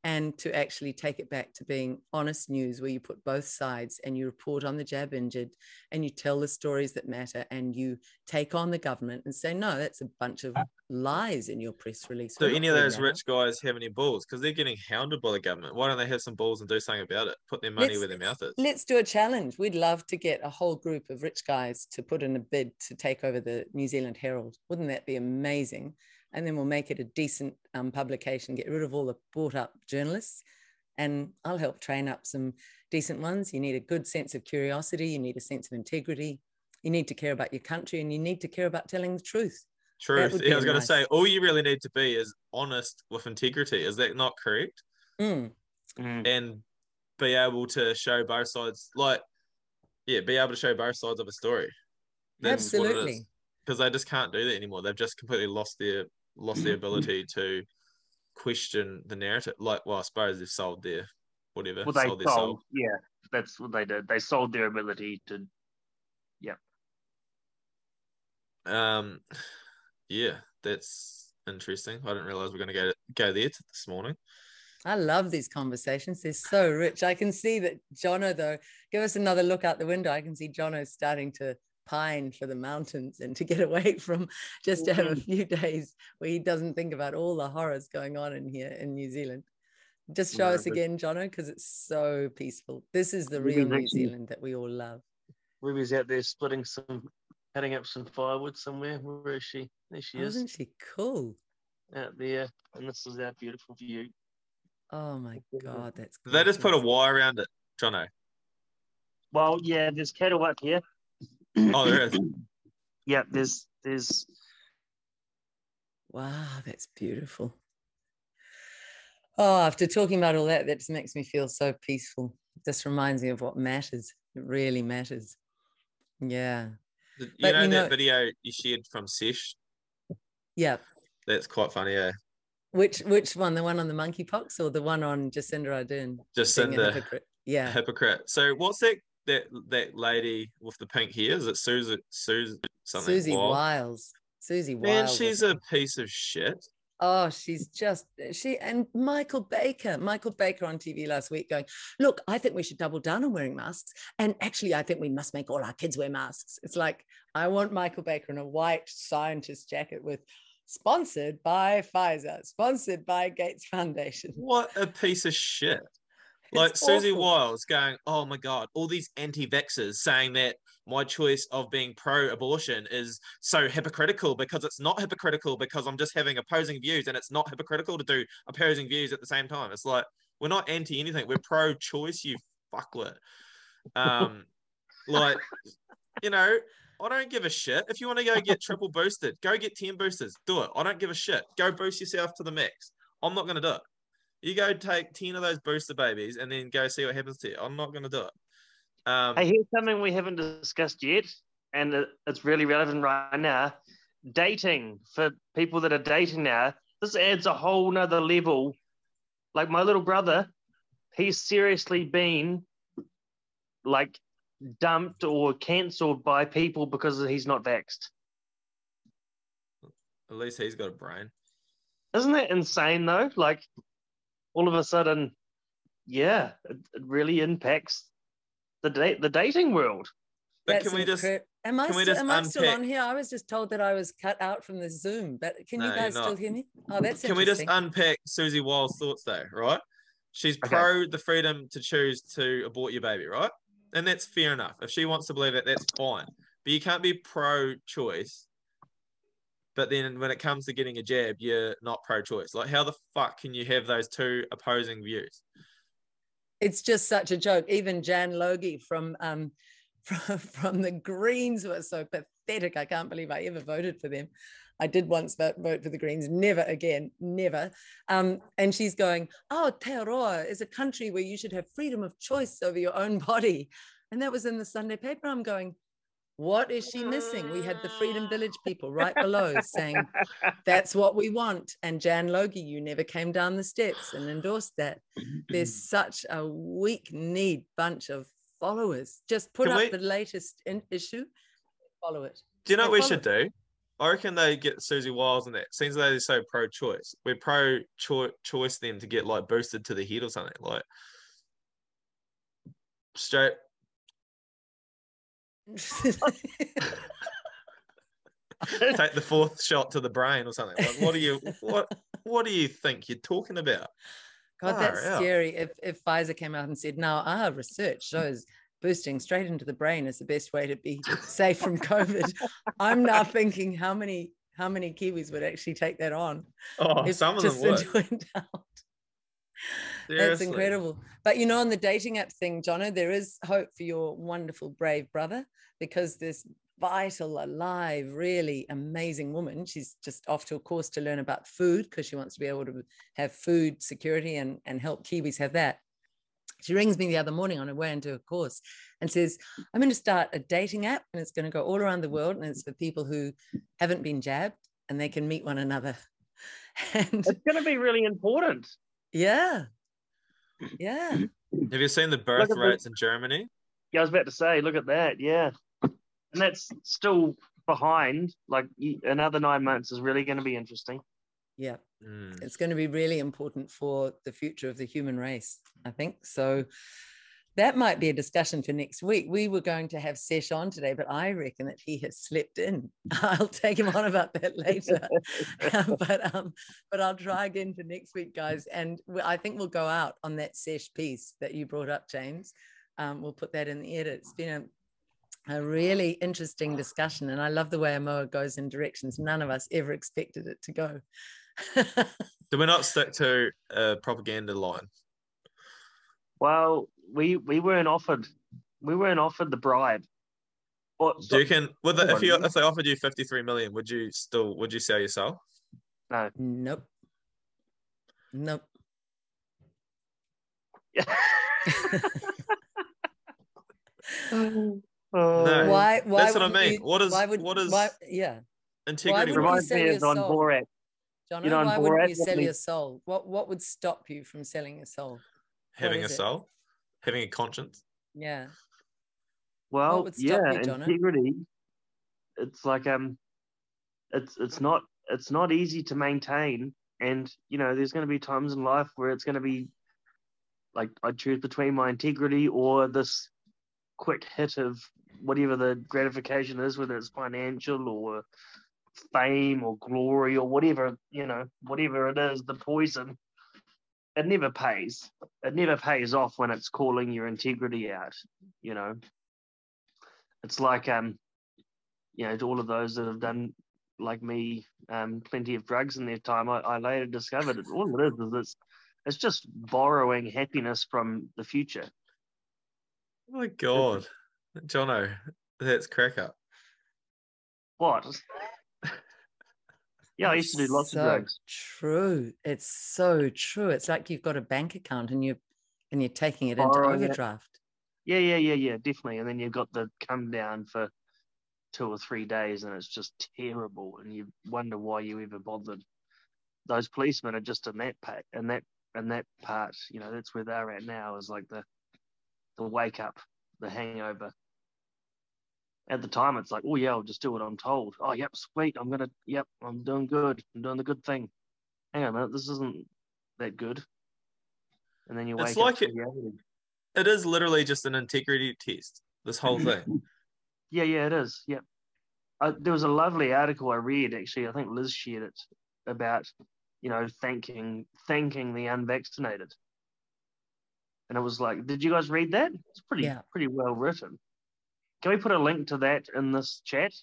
and to actually take it back to being honest news where you put both sides and you report on the jab injured and you tell the stories that matter and you take on the government and say no that's a bunch of uh, lies in your press release. Do any of those rich guys have any balls? Because they're getting hounded by the government. Why don't they have some balls and do something about it? Put their money let's, where their mouth is. let's do a challenge. We'd love to get a whole group of rich guys to put in a bid to take over the new zealand herald. Wouldn't that be amazing and then we'll make it a decent um, publication, get rid of all the bought up journalists, and I'll help train up some decent ones. You need a good sense of curiosity, you need a sense of integrity, you need to care about your country, and you need to care about telling the truth. Truth. Yeah, I was going to say, all you really need to be is honest with integrity. Is that not correct? Mm. Mm. And be able to show both sides, like, yeah, be able to show both sides of a story. That's Absolutely. Because they just can't do that anymore. They've just completely lost their lost the ability to question the narrative. Like, well, I suppose they've sold their whatever. Well, they sold, sold yeah, that's what they did. They sold their ability to, yeah. Um, yeah, that's interesting. I didn't realize we are going to go go there this morning. I love these conversations. They're so rich. I can see that Jono, though, give us another look out the window. I can see Jono starting to pine for the mountains and to get away from just to have a few days where he doesn't think about all the horrors going on in here in New Zealand. Just show yeah, us again, Jono, because it's so peaceful. This is the real New Zealand that we all love. Ruby's out there splitting some, cutting up some firewood somewhere. Where is she? There she is. Isn't she cool? Out there, and this is our beautiful view. Oh my god, that's. Did they just put a wire around it, Jono? Well, yeah, there's cattle up here, Oh, there is. yeah, there's there's. Wow, that's beautiful. Oh, after talking about all that, that just makes me feel so peaceful. It just reminds me of what matters. It really matters. Yeah. You but, know you that know, video you shared from Sesh? Yeah. That's quite funny, yeah. Which which one? The one on the monkeypox or the one on Jacinda Ardern? Jacinda. Yeah. Hypocrite. So what's that that that lady with the pink hair? Is it Siouxsie? Siouxsie something? Siouxsie Wild? Wiles. Siouxsie Wiles. Man, she's a piece of shit. Oh, she's just she and Michael Baker, Michael Baker on TV last week going, look, I think we should double down on wearing masks. And actually, I think we must make all our kids wear masks. It's like I want Michael Baker in a white scientist jacket with sponsored by Pfizer, sponsored by Gates Foundation. What a piece of shit like Siouxsie Wiles going, oh my God, all these anti vaxxers saying that my choice of being pro abortion is so hypocritical because it's not hypocritical because I'm just having opposing views and it's not hypocritical to do opposing views at the same time. It's like, we're not anti anything, we're pro choice, you fuckwit. Um, like, you know, I don't give a shit. If you want to go get triple boosted, go get 10 boosters. Do it. I don't give a shit. Go boost yourself to the max. I'm not going to do it. You go take 10 of those booster babies and then go see what happens to you. I'm not going to do it. Um, hey, here's something we haven't discussed yet, and it's really relevant right now. Dating for people that are dating now, this adds a whole nother level. Like my little brother, he's seriously been like dumped or cancelled by people because he's not vaxxed. At least he's got a brain. Isn't that insane though? Like all of a sudden, yeah, it, it really impacts the date the dating world. But That's can we just am I, st- am I still on here? I was just told that I was cut out from the Zoom. But can no, you guys still hear me? Oh, that's Can we just unpack Siouxsie Wild's thoughts though, right? She's okay. pro the freedom to choose to abort your baby, right? And that's fair enough. If she wants to believe it, that's fine. But you can't be pro choice but then when it comes to getting a jab, you're not pro-choice. Like, how the fuck can you have those two opposing views? It's just such a joke. Even Jan Logie from um, from, from the Greens was so pathetic. I can't believe I ever voted for them. I did once vote, for the Greens, never again, never. Um, and she's going, Oh, Aotearoa is a country where you should have freedom of choice over your own body. And that was in the Sunday paper. I'm going, what is she missing? We had the Freedom mm. Village people right below saying, that's what we want. And Jan Logie, you never came down the steps and endorsed that. There's mm. such a weak need bunch of followers. Just put Can up we... the latest in- issue follow it. Do you know They what we should do? I reckon they get Siouxsie Wiles and that. Seems like they're so pro-choice. We're pro-choice them to get like boosted to the head or something like straight. Take the fourth shot to the brain or something. Like, what do you what What do you think you're talking about? God, that's out. scary. If if Pfizer came out and said, "Now our research shows boosting straight into the brain is the best way to be safe from COVID," I'm now thinking how many how many Kiwis would actually take that on? Oh, some of them would. That's incredible. But you know, on the dating app thing, Jono, there is hope for your wonderful, brave brother because this vital, alive, really amazing woman, she's just off to a course to learn about food because she wants to be able to have food security and, and help Kiwis have that. She rings me the other morning on her way into a course and says, I'm going to start a dating app and it's going to go all around the world and it's for people who haven't been jabbed and they can meet one another. And It's going to be really important. yeah, yeah. Have you seen the birth at the- rates in Germany? Yeah, I was about to say, look at that. Yeah. And that's still behind. Like another nine months is really going to be interesting. Yeah, Mm. it's going to be really important for the future of the human race, I think. So that might be a discussion for next week. We were going to have Sesh on today, but I reckon that he has slept in. I'll take him on about that later. but um, but I'll try again for next week, guys. And we- I think we'll go out on that Sesh piece that you brought up, James. Um, we'll put that in the edit. It's been a, a really interesting discussion, and I love the way AMOA goes in directions none of us ever expected it to go. Do we not stick to a propaganda line? Well, we we weren't offered we weren't offered the bribe. Or, Do you can with the, if you if they offered you fifty three million, would you still would you sell yourself? No. Nope. Nope. Oh, Why? Why? That's what I mean. you- What is why would? what is Why, yeah, integrity? wouldn't you rates? Reminds me of on soul? Borat. John, You know, why wouldn't you sell your soul? What What would stop you from selling your soul? having a it? soul, having a conscience. Yeah. Well, would yeah, you, integrity. It's like um, it's it's not it's not easy to maintain, and you know, there's going to be times in life where it's going to be like I choose between my integrity or this quick hit of whatever the gratification is, whether it's financial or fame or glory or whatever you know, whatever it is, the poison. It never pays. It never pays off when it's calling your integrity out. You know, it's like um you know to all of those that have done like me um plenty of drugs in their time i, I later discovered that all it is is it's it's just borrowing happiness from the future Oh my god, Jono, that's crack up. what yeah i used to do lots so of drugs True. It's so true. It's like you've got a bank account and you and you're taking it into it. overdraft. yeah yeah yeah yeah definitely and then you've got the come down for two or three days and it's just terrible and you wonder why you ever bothered those policemen are just in that part and that and that part you know that's where they're at now is like the the wake up the hangover at the time it's like oh yeah i'll just do what i'm told oh yep sweet i'm gonna yep i'm doing good i'm doing the good thing hang on a minute this isn't that good and then you wake It's up like to it- It is literally just an integrity test. This whole thing. Yeah, yeah, it is. Yep. Uh, there was a lovely article I read actually. I think Liz shared it about you know thanking thanking the unvaccinated, and it was like, did you guys read that? It's pretty Yeah. pretty well written. Can we put a link to that in this chat?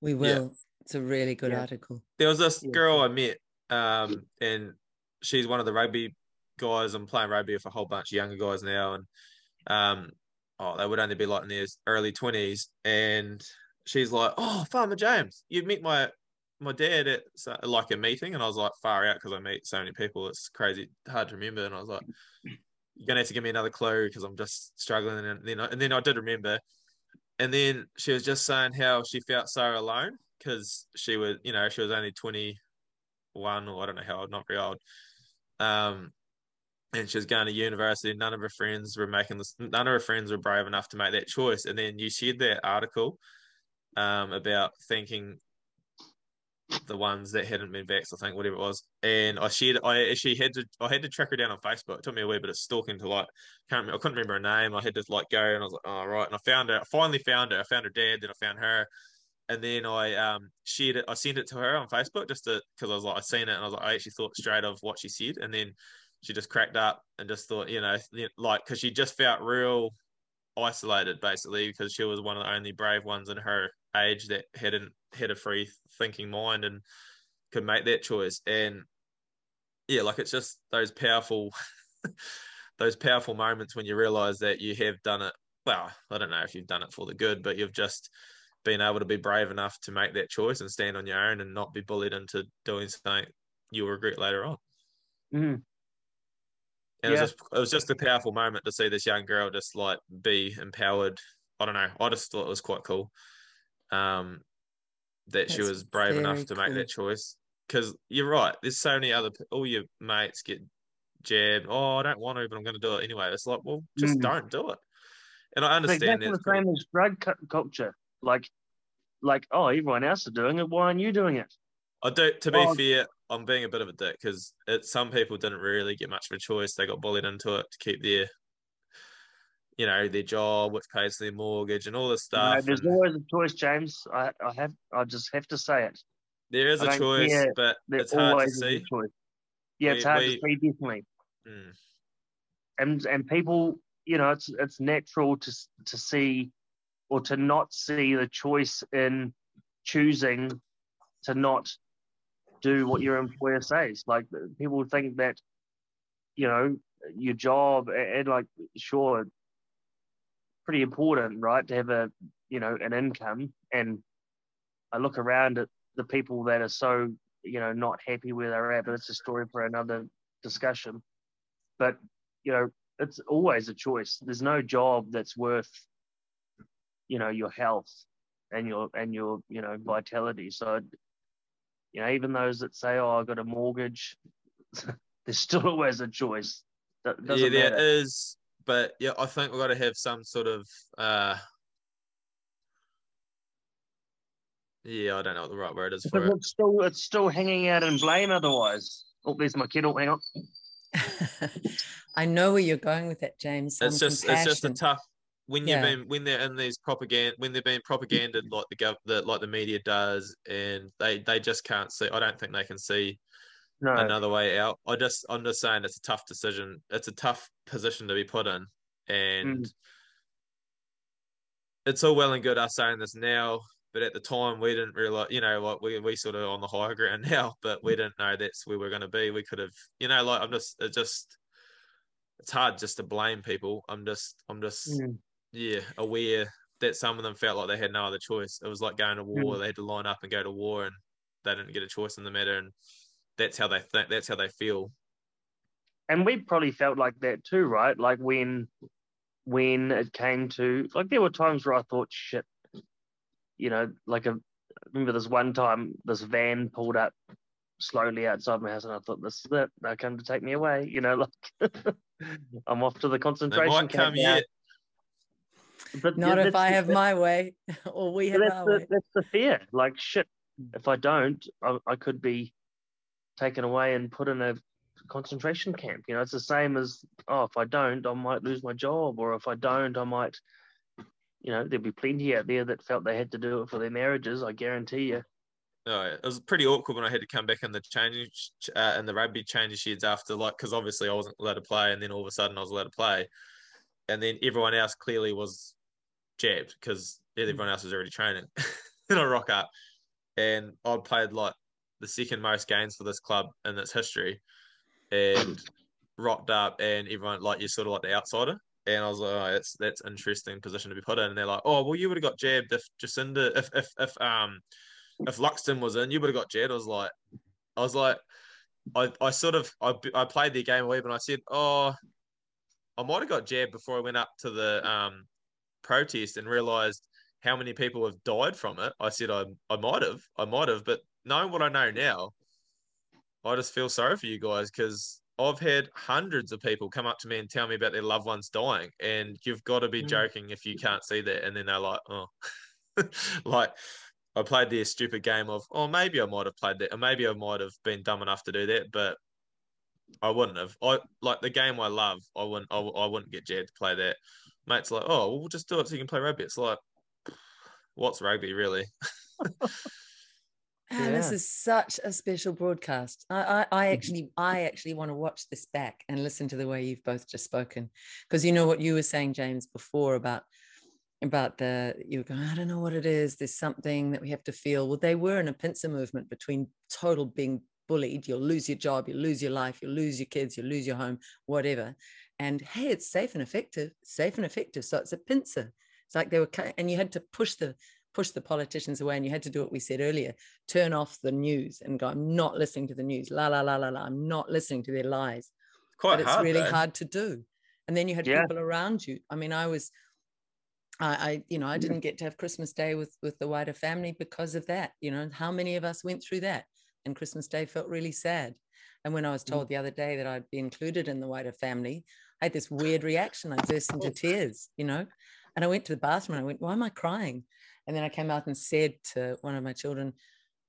We will. It's a really good Yeah. article. There was this Yeah. girl I met, um, and she's one of the rugby guys. I'm playing rugby with a whole bunch of younger guys now, and um, oh, they would only be like in their early twenties, and she's like, "Oh, Farmer James, you meet my my dad at like a meeting," and I was like, "Far out," because I meet so many people, it's crazy, hard to remember, and I was like, "You're gonna have to give me another clue because I'm just struggling," and then I, and then I did remember, and then she was just saying how she felt so alone because she was, you know, she was only 21 or I don't know how old, not very old. Um, and she was going to university. None of her friends were making this. None of her friends were brave enough to make that choice. And then you shared that article, um, about thanking the ones that hadn't been vaxxed, I think, whatever it was. And I shared, I actually had to, I had to track her down on Facebook. It took me a wee bit of stalking to like, can't remember, I couldn't remember her name. I had to like go and I was like, oh, right. And I found her, I finally found her. I found her dad, then I found her. And then I um shared it, I sent it to her on Facebook just to, because I was like, I seen it and I was like, I actually thought straight of what she said. And then she just cracked up and just thought, you know, like, because she just felt real isolated basically because she was one of the only brave ones in her age that hadn't had a free thinking mind and could make that choice. And yeah, like it's just those powerful, those powerful moments when you realize that you have done it. Well, I don't know if you've done it for the good, but you've just been able to be brave enough to make that choice and stand on your own and not be bullied into doing something you'll regret later on. Mm. And yeah. it, was just, it was just a powerful moment to see this young girl just like be empowered. I don't know. I just thought it was quite cool. Um, that That's she was brave enough to cool. make that choice. Because you're right, there's so many other all your mates get jabbed. Oh, I don't want to, but I'm going to do it anyway. It's like, well, just mm. don't do it. And I understand that. the same as drug culture. Like, like, oh, everyone else is doing it. Why aren't you doing it? I do. To be oh, fair, I'm being a bit of a dick because some people didn't really get much of a choice. They got bullied into it to keep their you know their job, which pays their mortgage, and all this stuff. No, there's and always a choice, James. I, I have I just have to say it. There is a choice, but it's hard to see. Yeah, it's hard we, to see definitely. Mm. And and people, you know, it's it's natural to to see or to not see the choice in choosing to not do what your employer says. Like people think that, you know, your job and, and like sure pretty important, right, to have a you know an income. And I look around at the people that are so you know not happy where they're at, but it's a story for another discussion. But you know, it's always a choice. There's no job that's worth you know your health and your and your you know vitality. So you know, even those that say, "Oh, I got a mortgage," there's still always a choice. yeah, there matter. is but yeah, I think we've got to have some sort of uh, yeah, I don't know what the right word is for it. It's still it's still hanging out in blame otherwise. Oh, there's my kettle. Hang on. I know where you're going with that, James. Some it's just compassion. it's just a tough when you've yeah. been when they're in these propaganda when they're being propaganded like the gov the, like the media does and they they just can't see I don't think they can see no. another way out. I just I'm just saying it's a tough decision. It's a tough position to be put in, and mm. it's all well and good us saying this now, but at the time we didn't realize. You know, like we we sort of on the higher ground now, but we didn't know that's where we're going to be. We could have, you know, like I'm just it just it's hard just to blame people. I'm just I'm just mm. yeah aware that some of them felt like they had no other choice. It was like going to war. Mm. They had to line up and go to war, and they didn't get a choice in the matter. And that's how they think. That's how they feel. And we probably felt like that too, right? Like when when it came to like there were times where I thought, shit, you know, like a I remember this one time this van pulled up slowly outside my house and I thought this is it. They're coming to take me away. You know, like I'm off to the concentration camp. Now. But not if I have my way or we have our the, way. That's the fear. Like shit, if I don't, I, I could be taken away and put in a concentration camp. You know, it's the same as oh, if I don't, I might lose my job, or if I don't, I might. You know, there'd be plenty out there that felt they had to do it for their marriages. I guarantee you. Oh, it was pretty awkward when I had to come back in the changing uh, in the rugby change sheds after like because obviously I wasn't allowed to play, and then all of a sudden I was allowed to play, and then everyone else clearly was jabbed because everyone else was already training. then I rock up, and I'd played like the second most games for this club in its history, and rocked up, and everyone like you're sort of like the outsider. And I was like, oh, that's that's interesting position to be put in. And they're like, oh, well, you would have got jabbed if Jacinda, if if if um if Luxton was in, you would have got jabbed. I was like, I was like, I I sort of I I played the game away, but I said, oh, I might have got jabbed before I went up to the um protest and realized how many people have died from it. I said I I might have, I might have, but knowing what I know now, I just feel sorry for you guys because I've had hundreds of people come up to me and tell me about their loved ones dying, and you've got to be mm. joking if you can't see that. And then they're like, "Oh, like I played the stupid game of, oh, maybe I might have played that, or maybe I might have been dumb enough to do that, but I wouldn't have. I like the game I love. I wouldn't. I, I wouldn't get Jed to play that. Mate's like, oh, well, we'll just do it so you can play rugby. It's like, what's rugby really? Ah, yeah. This is such a special broadcast. I, I, I actually, I actually want to watch this back and listen to the way you've both just spoken, because you know what you were saying, James, before about about the you were going, I don't know what it is. There's something that we have to feel. Well, they were in a pincer movement between total being bullied. You'll lose your job, you'll lose your life, you'll lose your kids, you'll lose your home, whatever. And hey, it's safe and effective, safe and effective. So it's a pincer. It's like they were, and you had to push the push the politicians away and you had to do what we said earlier turn off the news and go i'm not listening to the news. La la la la la. I'm not listening to their lies. Quite but it's hard, really though. hard to do. And then you had yeah. people around you. I mean i was I, I, you know i didn't get to have christmas day with with the wider family because of that you know how many of us went through that? And christmas day felt really sad. And when i was told mm. the other day that i'd be included in the wider family i had this weird reaction. I burst into oh. tears you know? And i went to the bathroom and i went why am i crying and then I came out and said to one of my children,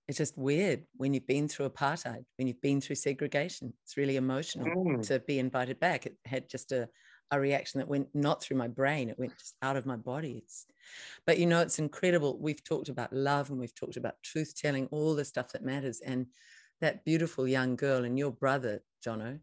it's just weird when you've been through apartheid, when you've been through segregation. It's really emotional mm. to be invited back. It had just a, a reaction that went not through my brain, it went just out of my body. It's, but you know, it's incredible. We've talked about love and we've talked about truth telling, all the stuff that matters. And that beautiful young girl and your brother, Jono,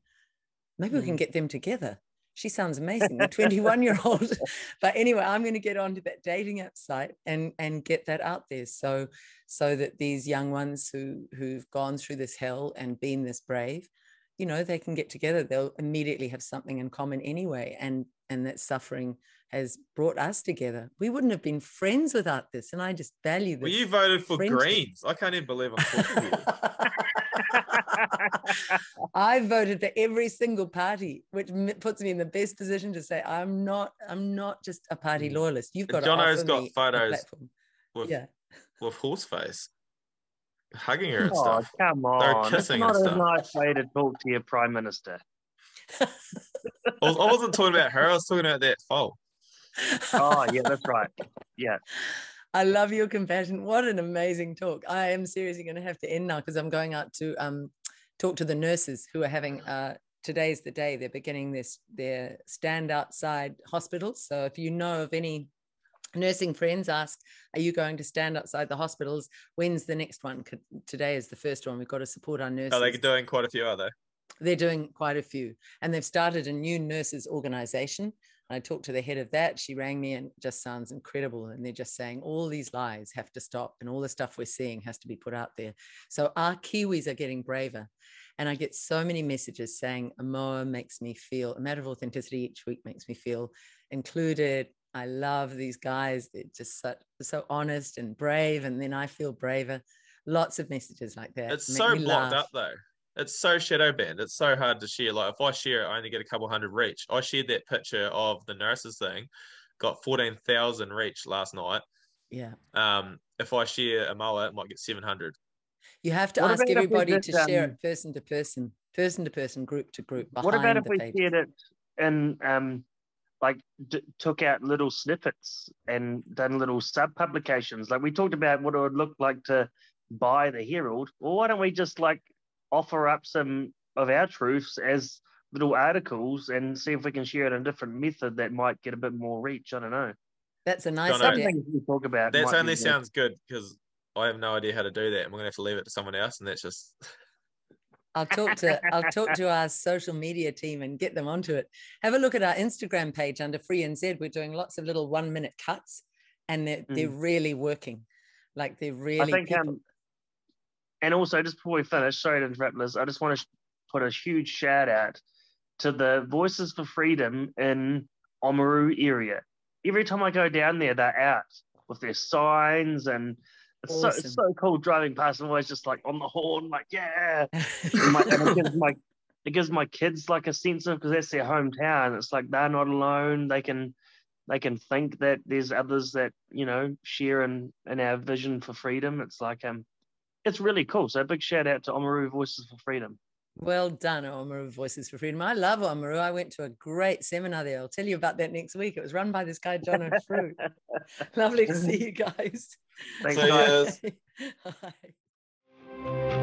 maybe mm. we can mm. get them together she sounds amazing, the 21 year old. but anyway, I'm going to get onto that dating app site and and get that out there, so so that these young ones who who've gone through this hell and been this brave, you know, they can get together. They'll immediately have something in common anyway, and and that suffering has brought us together. We wouldn't have been friends without this, and I just value this. Well, you voted for friendship. Greens. I can't even believe I'm talking to you. I voted for every single party, which puts me in the best position to say I'm not. I'm not just a party mm. loyalist. You've got. Jono's got photos with yeah. with horseface hugging her and oh, stuff. come on! They're kissing It's not a nice way to talk to your prime minister. I, was, I wasn't talking about her. I was talking about that foal. oh yeah, that's right. Yeah. I love your compassion. What an amazing talk. I am seriously going to have to end now because I'm going out to um, talk to the nurses who are having uh, today's the day they're beginning this their stand outside hospitals. So if you know of any nursing friends, ask, are you going to stand outside the hospitals? When's the next one? Today is the first one. We've got to support our nurses. Are they're doing quite a few, are they? They're doing quite a few. And they've started a new nurses organization I talked to the head of that. She rang me and just sounds incredible. And they're just saying all these lies have to stop and all the stuff we're seeing has to be put out there. So our Kiwis are getting braver. And I get so many messages saying AMOA makes me feel, a matter of authenticity each week makes me feel included. I love these guys. They're just so, so honest and brave. And then I feel braver. Lots of messages like that. It's so blocked laugh. up though it's so shadow banned. It's so hard to share. Like if I share it, I only get a couple hundred reach. I shared that picture of the nurses thing, got fourteen thousand reach last night. Yeah. Um, if I share AMOA, it might get seven hundred. You have to what ask everybody to share um, it person to person, person to person, group to group. What about if we page. shared it and um, like d- took out little snippets and done little sub publications? Like we talked about what it would look like to buy the Herald. Well, why don't we just like offer up some of our truths as little articles and see if we can share it in a different method that might get a bit more reach. I don't know. That's a nice idea. we talk about. That only sounds good because I have no idea how to do that, and we're gonna have to leave it to someone else, and that's just. I'll talk to I'll talk to our social media team and get them onto it. Have a look at our Instagram page under FreeNZ. We're doing lots of little one minute cuts, and they're, mm. they're really working. Like they're really. I think people... um, and also, just before we finish, sorry to interrupt, Liz, I just want to put a huge shout out to the Voices for Freedom in Oamaru area. Every time I go down there, they're out with their signs and it's, awesome. so, it's so cool driving past. I'm always just like on the horn, like, yeah. and, my, and it, gives my, it gives my kids like a sense of, because that's their hometown. It's like they're not alone. They can they can think that there's others that, you know, share in, in our vision for freedom. It's like, um, it's really cool. So a big shout out to Oamaru Voices for Freedom. Well done, Oamaru Voices for Freedom. I love Oamaru. I went to a great seminar there. I'll tell you about that next week. It was run by this guy, Jono Frew. Lovely to see you guys. Thanks, See guys. yous. Bye.